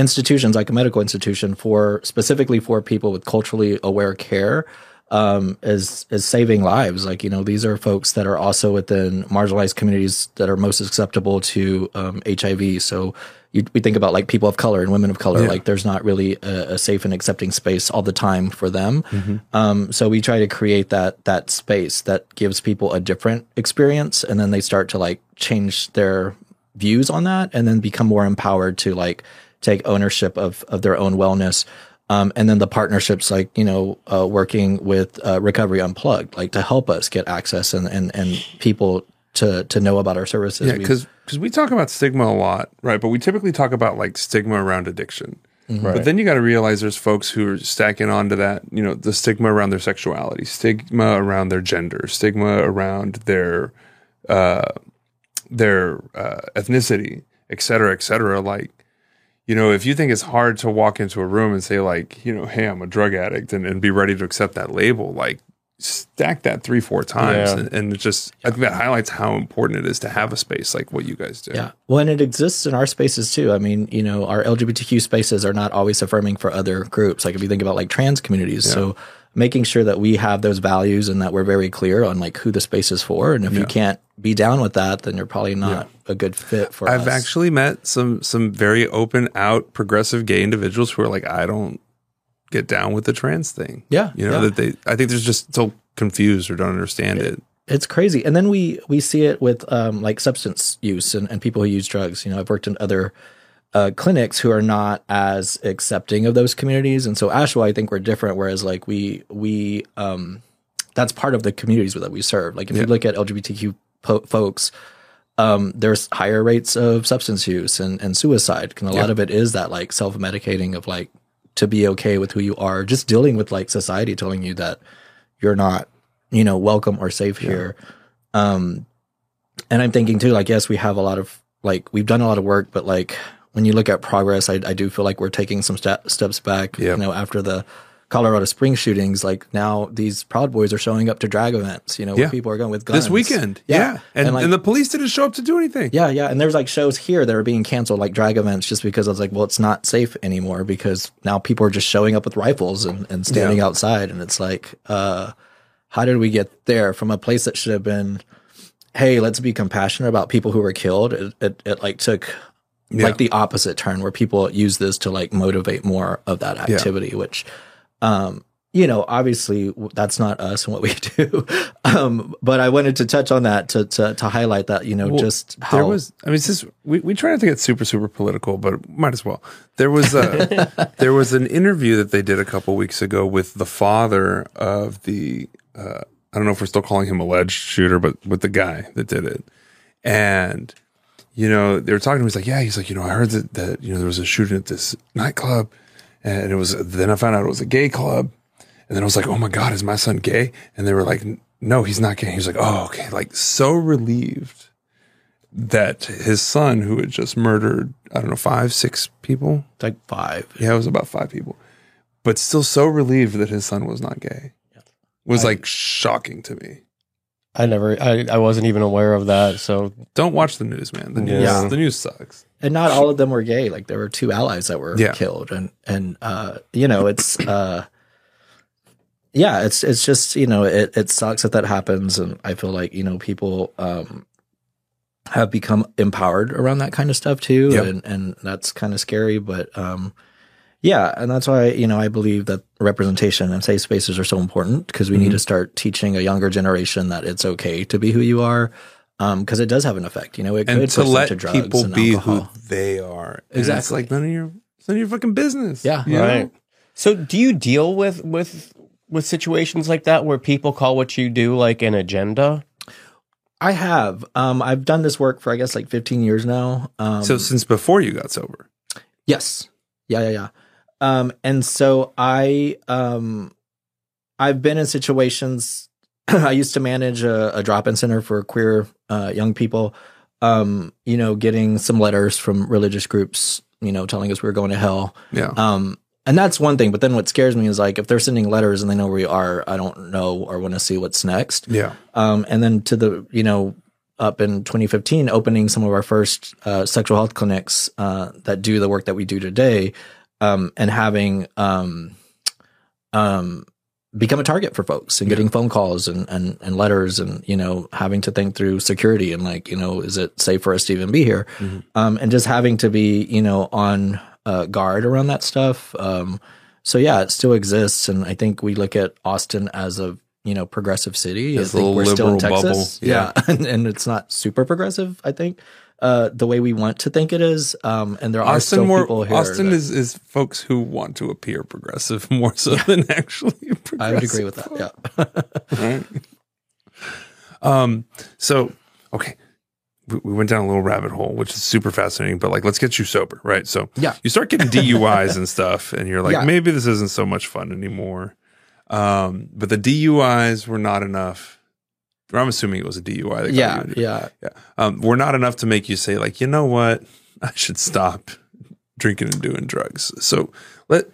institutions like a medical institution for specifically for people with culturally aware care um, is is saving lives. Like you know, these are folks that are also within marginalized communities that are most susceptible to um, HIV. So you, we think about like people of color and women of color. Like there's not really a, a safe and accepting space all the time for them. Um, so we try to create that that space that gives people a different experience, and then they start to like change their views on that, and then become more empowered to like take ownership of of their own wellness. Um, and then the partnerships, like you know, uh, working with uh, Recovery Unplugged, like to help us get access and and and people to to know about our services. Yeah, We- because we talk about stigma a lot, right? But we typically talk about like stigma around addiction. But then you got to realize there's folks who are stacking onto that, you know, the stigma around their sexuality, stigma around their gender, stigma around their uh, their uh, ethnicity, et cetera, et cetera. Like, you know, if you think it's hard to walk into a room and say like, you know, hey, I'm a drug addict, and, and be ready to accept that label, like stack that three, four times, Yeah. and, and it just I think that highlights how important it is to have a space like what you guys do. Yeah. Well, and it exists in our spaces too. I mean, you know, our LGBTQ spaces are not always affirming for other groups. Like if you think about like trans communities. So making sure that we have those values and that we're very clear on like who the space is for. And if you can't be down with that, then you're probably not a good fit for I've us. actually met some some very open out progressive gay individuals who are like, I don't get down with the trans thing. Yeah, You know, yeah. that they I think there's just so confused or don't understand it. it's crazy. And then we we see it with um, like substance use and, and people who use drugs. You know, I've worked in other uh, clinics who are not as accepting of those communities, and so Ashwell, I think we're different. Whereas like we we um, that's part of the communities that we serve. Like if you look at LGBTQ po- folks. Um, there's higher rates of substance use and, and suicide. And a lot of it is that like self medicating of like to be okay with who you are, just dealing with like society telling you that you're not, you know, welcome or safe here. Um, and I'm thinking too, like, yes, we have a lot of like we've done a lot of work, but like when you look at progress, I, I do feel like we're taking some ste- steps back. Yeah. You know, after the Colorado Spring shootings, like now these Proud Boys are showing up to drag events. You know, where Yeah. people are going with guns This weekend. Yeah. And, and, like, the police didn't show up to do anything. yeah, yeah, and there's like shows here that are being canceled, like drag events, just because I was like, well, it's not safe anymore because now people are just showing up with rifles and, and standing Yeah. outside, and it's like, uh, how did we get there from a place that should have been, hey, let's be compassionate about people who were killed? It it, it like took Yeah. like the opposite turn where people use this to like motivate more of that activity, which, um, you know, obviously that's not us and what we do. um, but I wanted to touch on that to to, to highlight that, you know, Well, just how there was i mean just we, we try not to get super super political but might as well. There was a there was an interview that they did a couple weeks ago with the father of the uh, i don't know if we're still calling him alleged shooter but with the guy that did it. And you know they were talking to him. He's like yeah he's like you know i heard that, that you know there was a shooting at this nightclub and it was then i found out it was a gay club and then I was like, "Oh my god, is my son gay?" And they were like, "No, he's not gay." He was like, "Oh, okay." Like so relieved that his son, who had just murdered, I don't know, five, six people. like five. Yeah, it was about five people, but still so relieved that his son was not gay. Was like shocking to me. I never, I, I wasn't even aware of that. So Don't watch the news, man. The news, Yeah. the news sucks. And not all of them were gay. Like there were two allies that were Yeah. killed, and and uh, you know, it's uh, yeah, it's it's just you know, it it sucks that that happens, and I feel like you know people um have become empowered around that kind of stuff too, Yep. and and that's kind of scary, but um. Yeah, and that's why you know I believe that representation and safe spaces are so important because we Mm-hmm. need to start teaching a younger generation that it's okay to be who you are, because it does have an effect. You know, it And could to push them let to drugs people and be alcohol. who they are. And It's Exactly. like none of your it's none of your fucking business. Yeah. you know? right. So do you deal with with with situations like that where people call what you do like an agenda? I have. Um, I've done this work for I guess like 15 years now. Um, So since before you got sober. yes, yeah, yeah, yeah. Um, and so I, um, I've been in situations. I used to manage a, a drop-in center for queer uh, young people. Um, you know, getting some letters from religious groups, you know, telling us we were going to hell. Yeah. Um, and that's one thing. But then what scares me is like if they're sending letters and they know where we are, I don't know or want to see what's next. yeah. um, and then to the you know up in 2015 opening some of our first uh, sexual health clinics uh, that do the work that we do today um, and having um, um, become a target for folks and getting phone calls and, and, and letters and you know having to think through security and like you know is it safe for us to even be here? Um, and just having to be you know on uh, guard around that stuff. Um, so yeah it still exists. And i think we look at austin as a you know progressive city. This I think little we're still in texas. bubble. Yeah. yeah, and, and it's not super progressive i think uh, the way we want to think it is um, and there are Austin still more people here Austin that- is, is folks who want to appear progressive more so than actually progressive. i would agree with that yeah right? Um. So, okay, we, we went down a little rabbit hole, which is super fascinating. But like, let's get you sober, right? So, Yeah. you start getting DUIs and stuff, and you're like, Yeah. maybe this isn't so much fun anymore. Um. But the DUIs were not enough. I'm assuming it was a DUI. that got yeah you. yeah yeah. Um. Were not enough to make you say like, you know what, I should stop drinking and doing drugs. So let.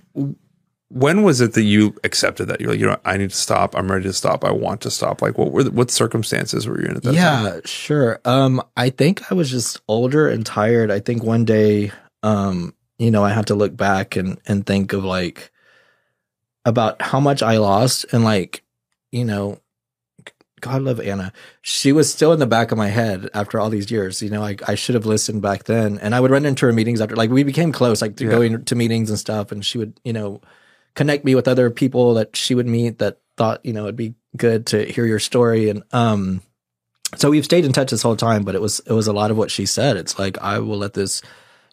When was it that you accepted that you're like, you know, I need to stop. I'm ready to stop. I want to stop. Like, what were the, what circumstances were you in at that time? yeah sure um i think i was just older and tired i think one day um you know i had to look back and and think of like about how much i lost and like you know god love anna. She was still in the back of my head after all these years. You know i, I should have listened back then. And i would run into her meetings after like we became close like Yeah. going to meetings and stuff. And she would you know connect me with other people that she would meet that thought you know it'd be good to hear your story. And um so we've stayed in touch this whole time but it was it was a lot of what she said. It's like i will let this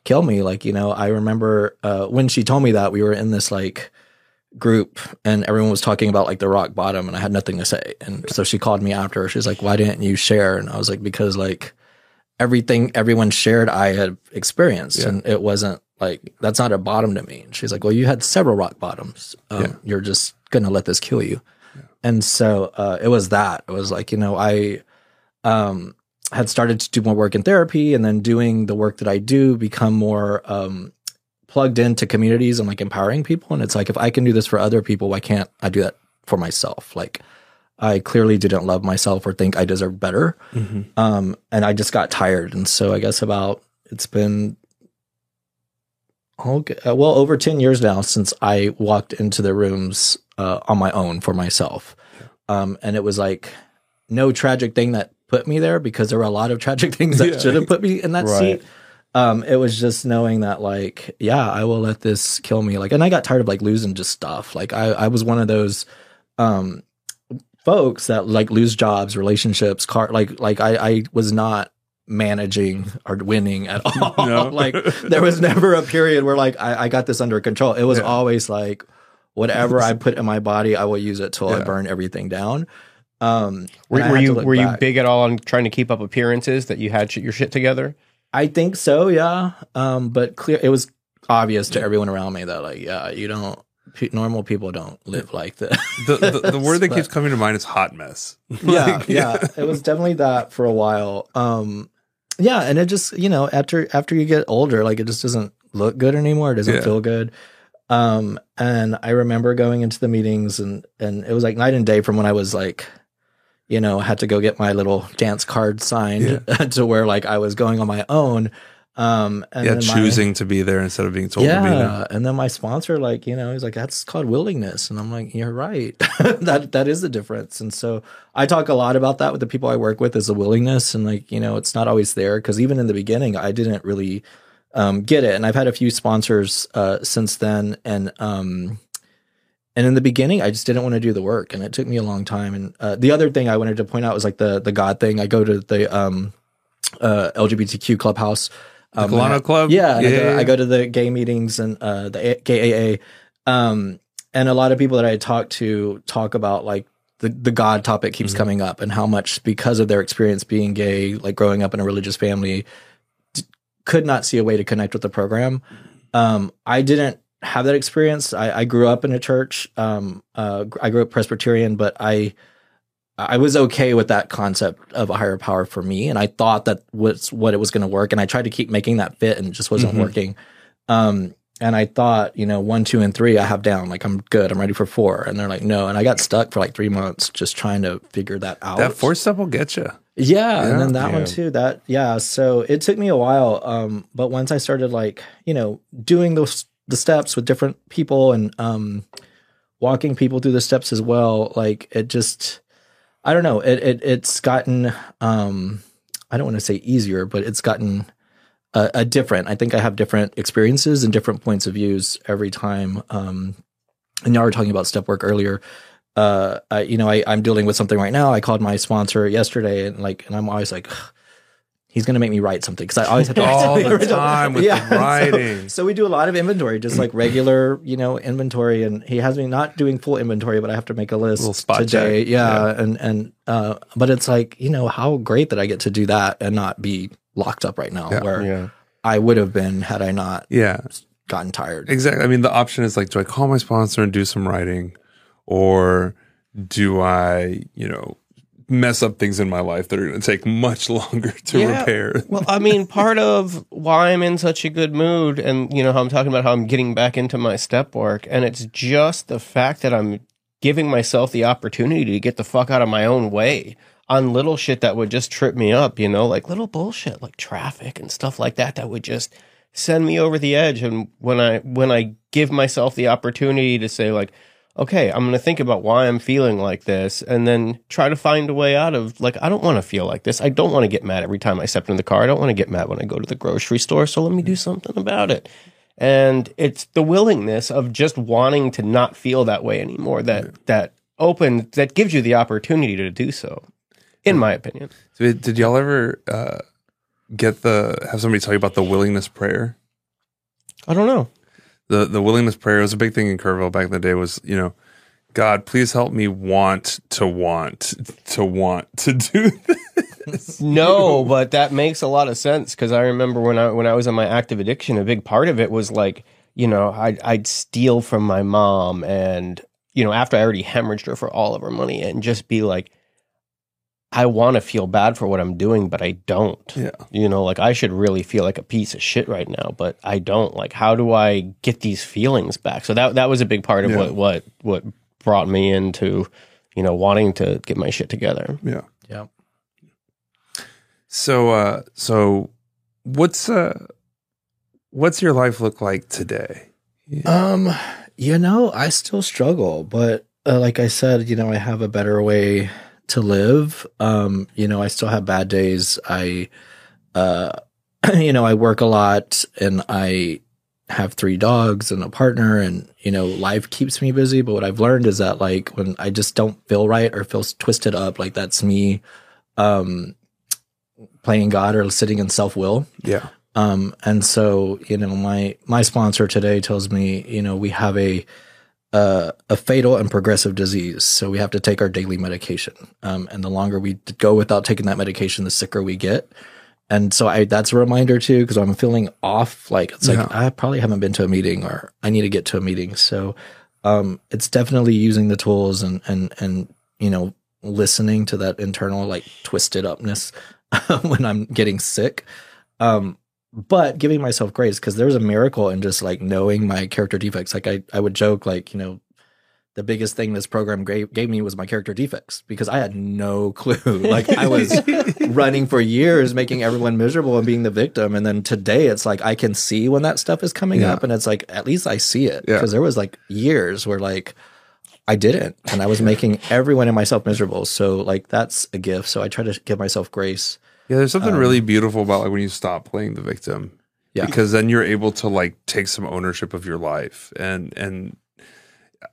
kill me. Like you know i remember uh when she told me that we were in this like group and everyone was talking about like the rock bottom and i had nothing to say. And so she called me after. She's like why didn't you share? And i was like because like everything everyone shared i had experienced Yeah. and it wasn't like that's not a bottom to me. And she's like well you had several rock bottoms. Um, Yeah. you're just gonna let this kill you. And so uh, it was that. It was like you know i um had started to do more work in therapy and then doing the work that I do become more um, plugged into communities and like empowering people. And it's like, if I can do this for other people, why can't I do that for myself? Like, I clearly didn't love myself or think I deserved better. Um, and I just got tired. And so I guess about, it's been, okay, uh, well, over 10 years now since I walked into the rooms uh, on my own for myself. Um, and it was like no tragic thing that put me there because there were a lot of tragic things that Yeah. should have put me in that Right. seat. Um, it was just knowing that like, yeah, I will let this kill me. Like, and I got tired of like losing just stuff. Like I, I was one of those, um, folks that like lose jobs, relationships, car, like, like I, I was not managing or winning at all. No. like there was never a period where like I, I got this under control. It was Yeah. always like whatever I put in my body, I will use it till I burn everything down. Um, Were, were you look were you big at all on trying to keep up appearances that you had sh- your shit together? I think so, yeah. Um, but clear, it was obvious to everyone around me that like, yeah, you don't. Pe- normal people don't live like this. The, the, the word that But- keeps coming to mind is hot mess. yeah, Like, yeah. It was definitely that for a while. Um, yeah, and it just you know after after you get older, like it just doesn't look good anymore. It doesn't Yeah. feel good. Um, and I remember going into the meetings, and and it was like night and day from when I was like, you know, had to go get my little dance card signed to where like I was going on my own. Um, and yeah, then my- choosing to be there instead of being told to be there. yeah, and then my sponsor, like you know, he's like, "That's called willingness," and I'm like, "You're right. that that is the difference." And so I talk a lot about that with the people I work with is the willingness, and like you know, it's not always there because even in the beginning, I didn't really um, get it, and I've had a few sponsors uh, since then, and um, and in the beginning, I just didn't want to do the work, and it took me a long time. And uh, the other thing I wanted to point out was like the the God thing. I go to the um, uh, LGBTQ clubhouse. Um, Colano I- Club? Yeah, and I, Yeah, go, yeah, I go to the gay meetings and uh, the A- gay Um, and a lot of people that I talk to talk about like the, the God topic keeps coming up and how much because of their experience being gay, like growing up in a religious family, d- could not see a way to connect with the program. Um, I didn't have that experience. I, I grew up in a church. Um, uh, I grew up Presbyterian, but I I was okay with that concept of a higher power for me, and I thought that was what it was going to work. And I tried to keep making that fit, and it just wasn't Mhm. working. Um, and I thought, you know, one, two, and three, I have down. Like I'm good. I'm ready for four. And they're like, no. And I got stuck for like three months just trying to figure that out. That fourth step will get you. Yeah, Yeah. and then that Yeah. one too. That yeah. So it took me a while. Um, but once I started like you know doing those the steps with different people and um, walking people through the steps as well, like it just I don't know. It it it's gotten um, I don't want to say easier, but it's gotten a, a different. I think I have different experiences and different points of views every time. Um, and y'all were talking about step work earlier uh, I, you know, I, I'm dealing with something right now. I called my sponsor yesterday, and like, and I'm always like, he's gonna make me write something because I always have to write All the time with the so- writing. So, we do a lot of inventory, just like regular, you know, inventory. And he has me not doing full inventory, but I have to make a list spot today. check. Yeah, and and uh, but it's like, you know, how great that I get to do that and not be locked up right now, Yeah. where Yeah. I would have been had I not Yeah, gotten tired. exactly. I mean, the option is like, do I call my sponsor and do some writing, or do I, you know, mess up things in my life that are going to take much longer to Yeah. repair? Well, I mean, part of why I'm in such a good mood, and you know how I'm talking about how I'm getting back into my step work, and it's just the fact that I'm giving myself the opportunity to get the fuck out of my own way on little shit that would just trip me up, you know, like little bullshit like traffic and stuff like that that would just send me over the edge. And when I when I give myself the opportunity to say like, okay, I'm going to think about why I'm feeling like this and then try to find a way out of like, I don't want to feel like this. I don't want to get mad every time I step in the car. I don't want to get mad when I go to the grocery store. So let me do something about it. And it's the willingness of just wanting to not feel that way anymore that, that open, that gives you the opportunity to do so, in my opinion. Did, did y'all ever uh, get the have somebody tell you about the willingness prayer? I don't know. The the willingness prayer was a big thing in Kerrville back in the day. Was you know, God, please help me want to want to want to do this. No, but that makes a lot of sense because I remember when I when I was in my active addiction, a big part of it was like you know I'd, I'd steal from my mom, and you know after I already hemorrhaged her for all of her money, and just be like, I want to feel bad for what I'm doing, but I don't. Yeah. You know, like I should really feel like a piece of shit right now, but I don't. Like, how do I get these feelings back? So that that was a big part of Yeah. what what what brought me into, you know, wanting to get my shit together. Yeah. Yeah. So uh so what's uh what's your life look like today? Um, you know, I still struggle, but uh, like I said, you know, I have a better way to live. Um, you know, I still have bad days. I, uh, you know, I work a lot and I have three dogs and a partner and, you know, life keeps me busy. But what I've learned is that like when I just don't feel right or feel twisted up, like that's me, um, playing God or sitting in self will. Yeah. Um, and so, you know, my my sponsor today tells me, you know, we have a uh, a fatal and progressive disease, so we have to take our daily medication. Um, and the longer we go without taking that medication, the sicker we get. And so, I that's a reminder too, because I'm feeling off. Like it's Yeah. like I probably haven't been to a meeting, or I need to get to a meeting. So, um, it's definitely using the tools and and and you know listening to that internal like twisted upness when I'm getting sick. Um, but giving myself grace because there's a miracle in just like knowing my character defects. Like I, I would joke like, you know, the biggest thing this program gave, gave me was my character defects because I had no clue. like I was running for years, making everyone miserable and being the victim. And then today it's like, I can see when that stuff is coming Yeah. up and it's like, at least I see it Yeah. because there was like years where like, I didn't, and I was making everyone and myself miserable. So like that's a gift. So I try to give myself grace. Yeah, there's something really um, beautiful about like when you stop playing the victim. Yeah. Because then you're able to like take some ownership of your life. And and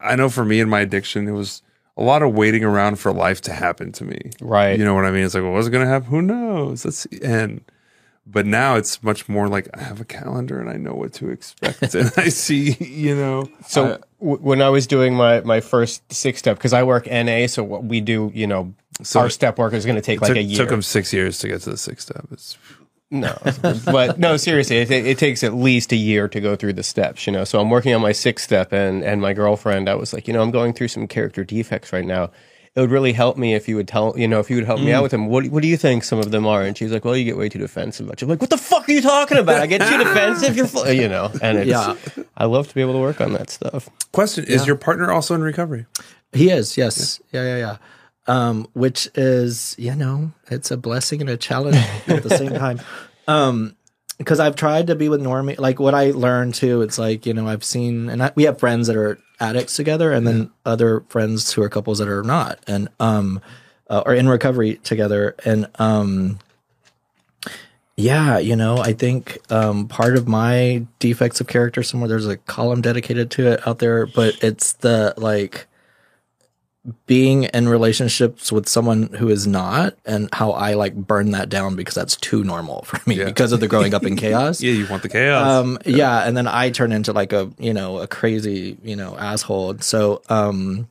I know for me in my addiction, it was a lot of waiting around for life to happen to me. Right. You know what I mean? It's like, well, what's gonna happen? Who knows? Let's see. And but now it's much more like I have a calendar and I know what to expect and I see, you know. So w- when I was doing my my first six step, because I work NA, so what we do, you know, So our step work is going to take like took, a year. It took him six years to get to the six step. It's No, but no, seriously, it, it takes at least a year to go through the steps, you know. So I'm working on my six step, and and my girlfriend, I was like, you know, I'm going through some character defects right now. It would really help me if you would tell, you know, if you would help me out with them. What What do you think some of them are? And she's like, well, you get way too defensive. I'm like, what the fuck are you talking about? I get too defensive. You're, fu-, you know, and it's, Yeah. I love to be able to work on that stuff. question: Is your partner also in recovery? He is, yes. Yeah, yeah, yeah. Um, which is, you know, it's a blessing and a challenge at the same time. Um, because I've tried to be with Normie, like what I learned too, it's like, you know, I've seen, and I, we have friends that are addicts together and then other friends who are couples that are not and, um, uh, are in recovery together. And, um, yeah, you know, I think um, part of my defects of character somewhere there's a column dedicated to it out there, but it's the like being in relationships with someone who is not and how I like burn that down because that's too normal for me Yeah. because of the growing up in chaos. Yeah, you want the chaos. Um, yeah. and then I turn into like a you know a crazy you know asshole. So um,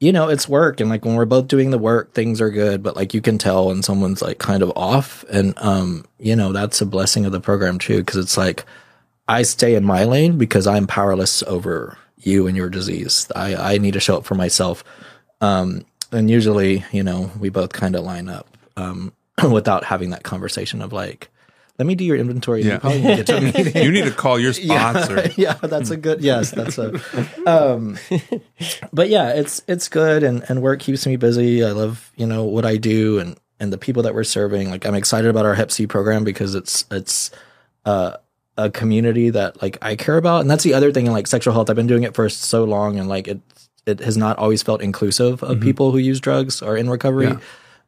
you know it's work, and like when we're both doing the work, things are good. But like you can tell when someone's like kind of off, and um, you know that's a blessing of the program too, because it's like I stay in my lane because I'm powerless over you and your disease. I I need to show up for myself. Um, and usually, you know, we both kind of line up um, without having that conversation of like, let me do your inventory. Yeah. You probably need to get to a meeting. you need to call your sponsor. yeah, that's a good. Yes, that's a. Um, but yeah, it's it's good, and and work keeps me busy. I love you know what I do, and and the people that we're serving. Like I'm excited about our Hep C program because it's it's uh, a community that like I care about, and that's the other thing in like sexual health. I've been doing it for so long, and like it it has not always felt inclusive of people who use drugs or in recovery. Yeah.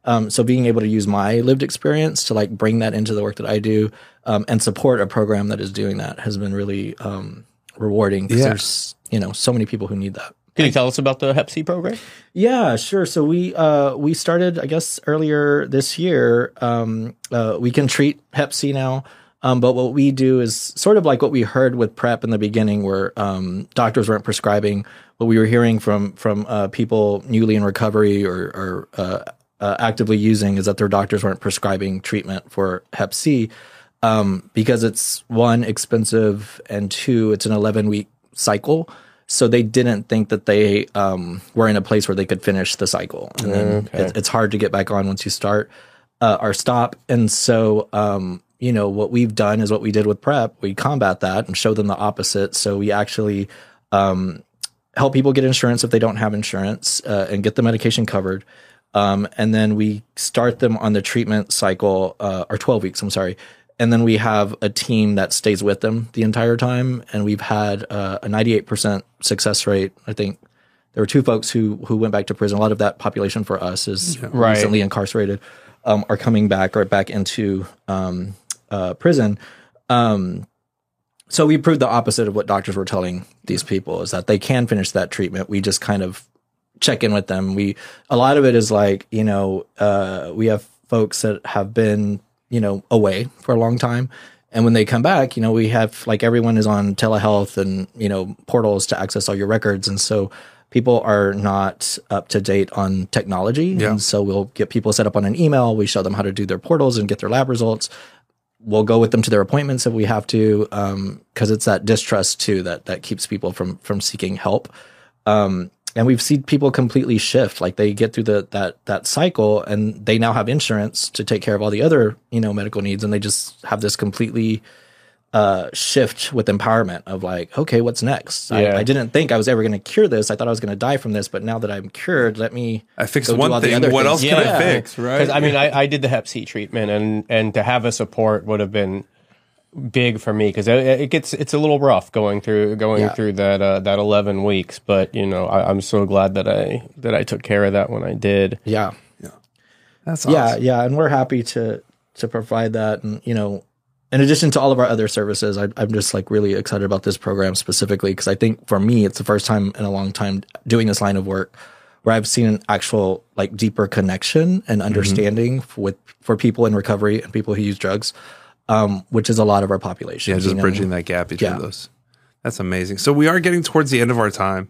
Um, so being able to use my lived experience to like bring that into the work that I do um, and support a program that is doing that has been really um, rewarding because Yeah. there's you know so many people who need that. Can you tell us about the Hep C program? Yeah, sure. So we uh, we started, I guess, earlier this year. Um, uh, we can treat Hep C now, um, but what we do is sort of like what we heard with PrEP in the beginning, where um, doctors weren't prescribing. What we were hearing from from uh, people newly in recovery or, or uh, uh, actively using is that their doctors weren't prescribing treatment for Hep C um, because it's one expensive and two it's an 11 week cycle So they didn't think that they um, were in a place where they could finish the cycle. And then it, it's hard to get back on once you start uh, or stop. And so, um, you know, what we've done is what we did with PrEP. We combat that and show them the opposite. So we actually um, help people get insurance if they don't have insurance uh, and get the medication covered. Um, and then we start them on the treatment cycle, uh, or 12 weeks, I'm sorry. And then we have a team that stays with them the entire time. And we've had uh, a 98% success rate. I think there were two folks who, who went back to prison. A lot of that population for us is recently incarcerated, um, are coming back or back into um, uh, prison. Um, so we proved the opposite of what doctors were telling these people is that they can finish that treatment. We just kind of check in with them. We a lot of it is like you know uh, we have folks that have been you know away for a long time, and when they come back, you know we have like everyone is on telehealth and you know portals to access all your records, and so people are not up to date on technology, Yeah. and so we'll get people set up on an email. We show them how to do their portals and get their lab results we'll go with them to their appointments if we have to because it's that distrust too that that keeps people from from seeking help. Um, and we've seen people completely shift like they get through the that that cycle and they now have insurance to take care of all the other you know medical needs and they just have this completely uh, shift with empowerment of like okay what's next Yeah. I, I didn't think i was ever going to cure this i thought i was going to die from this but now that i'm cured let me I fixed one thing. other What else things. can I fix? Right? Because I mean, I, I did the Hep C treatment, and and to have a support would have been big for me because it, it gets it's a little rough going through going Yeah. through that uh, that eleven weeks. But you know, I, I'm so glad that I that I took care of that when I did. yeah That's yeah awesome. yeah Yeah. and we're happy to to provide that and you know in addition to all of our other services I, i'm just like really excited about this program specifically because i think for me it's the first time in a long time doing this line of work where i've seen an actual like deeper connection and understanding f- with for people in recovery and people who use drugs um, which is a lot of our population Yeah, just you know? bridging that gap between Yeah. those. That's amazing. So we are getting towards the end of our time,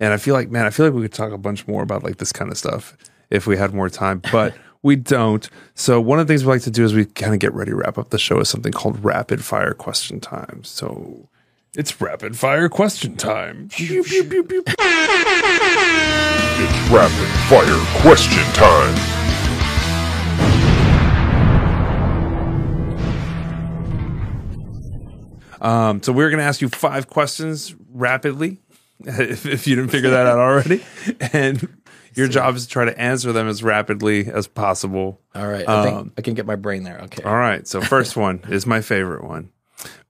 and I feel like, man, I feel like we could talk a bunch more about like this kind of stuff if we had more time, but we don't. So one of the things we like to do is we kind of get ready to wrap up the show with something called rapid fire question time. So it's rapid fire question time. It's rapid fire question time. Um, so we're going to ask you five questions rapidly, if, if you didn't figure that out already, and your job is to try to answer them as rapidly as possible. all right i think Um, i can get my brain there okay All right. So first one is my favorite one.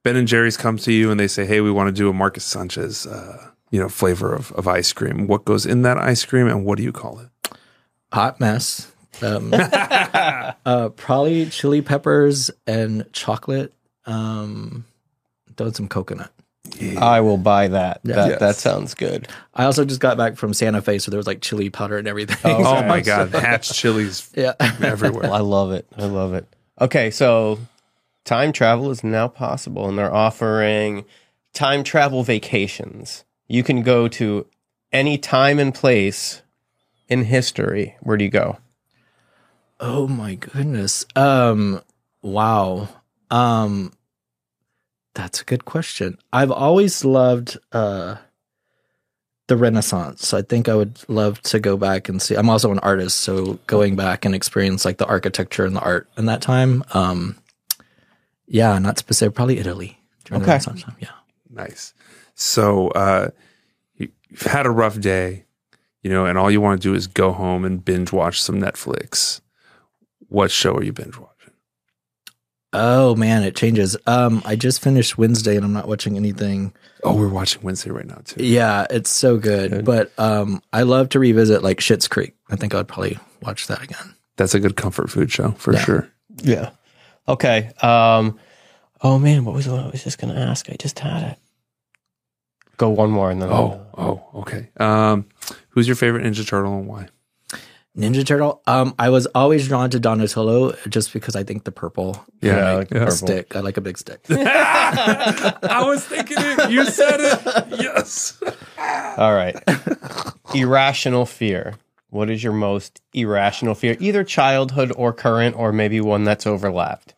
Ben and Jerry's come to you and they say, "Hey, we want to do a Marcus Sanchez, uh, you know, flavor of, of ice cream. What goes in that ice cream, and what do you call it?" hot mess um, uh, probably chili peppers and chocolate um, throw some coconut I will buy that. That Yes. that sounds good. I also just got back from Santa Fe, so there was like chili powder and everything. Oh my God, Hatch chilies yeah. everywhere. I love it. I love it. Okay, so time travel is now possible, and they're offering time travel vacations. You can go to any time and place in history. Where do you go? oh my goodness. Um. Wow. Um. That's a good question. I've always loved uh the Renaissance. I think I would love to go back and see. I'm also an artist, so going back and experience like the architecture and the art in that time. Um. Yeah, not specific. Probably Italy. during the Okay. Renaissance time, Yeah. Nice. So uh, you, you've had a rough day, you know, and all you want to do is go home and binge watch some Netflix. What show are you binge watching? Oh man, it changes. Um, I just finished Wednesday and I'm not watching anything. Oh, we're watching Wednesday right now too. Yeah, it's so good. But um, I love to revisit like Schitt's Creek. I think I'd probably watch that again. That's a good comfort food show for Yeah. sure. Yeah. Okay. Um. Oh man, what was what I was just gonna ask? I just had it. Go one more, and then Oh, oh, okay. Um, who's your favorite Ninja Turtle and why? Ninja Turtle. Um, I was always drawn to Donatello just because I think the purple Yeah, I like the yeah. purple. stick. I like a big stick. I was thinking it. You said it. Yes. All right. irrational fear. What is your most irrational fear? Either childhood or current, or maybe one that's overlapped.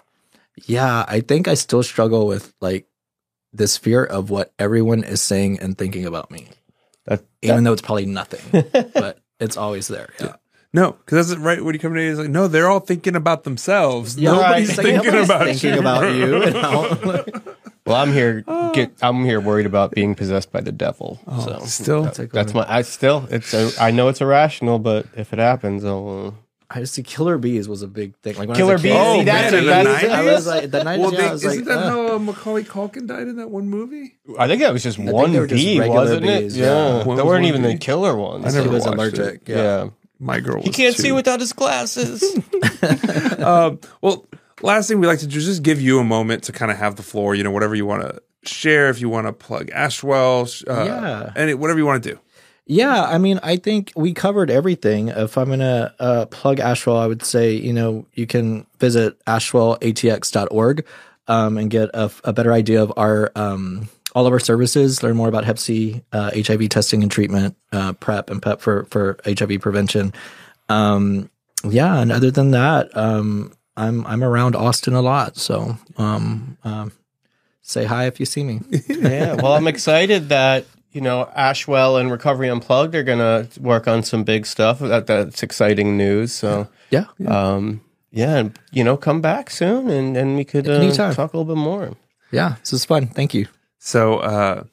yeah, I think I still struggle with like this fear of what everyone is saying and thinking about me. even though it's probably nothing, but it's always there. Yeah. No, because that's right. When you come to he's like, no, they're all thinking about themselves. Yeah, Nobody's right. Like, thinking nobody's about thinking you. about you. and how- Well, I'm here. Get. I'm here worried about being possessed by the devil. so still? that- that's my. I still. It's. A, I know it's irrational, but if it happens, I'll. Uh, I just see Killer Bees was a big thing. Like when Killer I was a Bees, Oh, that's man, in the 90s? I was like the 90s. Well, yeah, they, I was isn't like, that uh, how uh, Macaulay Culkin died in that one movie? I think that was just think one they just bee, wasn't it? Yeah, yeah. What they weren't even bee? the killer ones. I never he was allergic. it. Yeah. yeah. My girl. he can't two. see without his glasses. Um, well, last thing we like to do is just give you a moment to kind of have the floor. You know, whatever you want to share. If you want to plug Ashwell, uh, Yeah. and whatever you want to do. Yeah, I mean, I think we covered everything. If I'm gonna uh, plug Ashwell, I would say you know you can visit ashwellatx.org um, and get a, a better idea of our um, all of our services. Learn more about Hep C, uh, HIV testing and treatment, uh, PrEP and PEP for for HIV prevention. Um, yeah, and other than that, um, I'm I'm around Austin a lot, so um, um, say hi if you see me. yeah. Well, I'm excited that you know Ashwell and Recovery Unplugged are gonna work on some big stuff. That that's exciting news. So yeah. um, yeah, and, you know, come back soon, and and we could uh, talk a little bit more. Yeah, this is fun. Thank you. So, uh,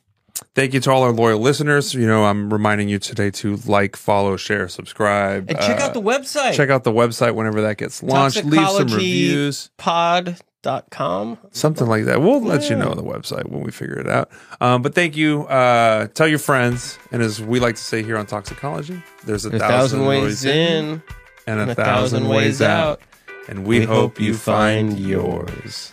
thank you to all our loyal listeners. You know, I'm reminding you today to like, follow, share, subscribe, And check uh, out the website. check out the website whenever that gets launched. Leave some reviews. Pod.com. something like that. We'll let you know on the website when we figure it out. Um, but thank you. Uh, tell your friends, and as we like to say here on Toxicology, there's a, A thousand ways in and a, and thousand, ways out. And we, hope you find yours.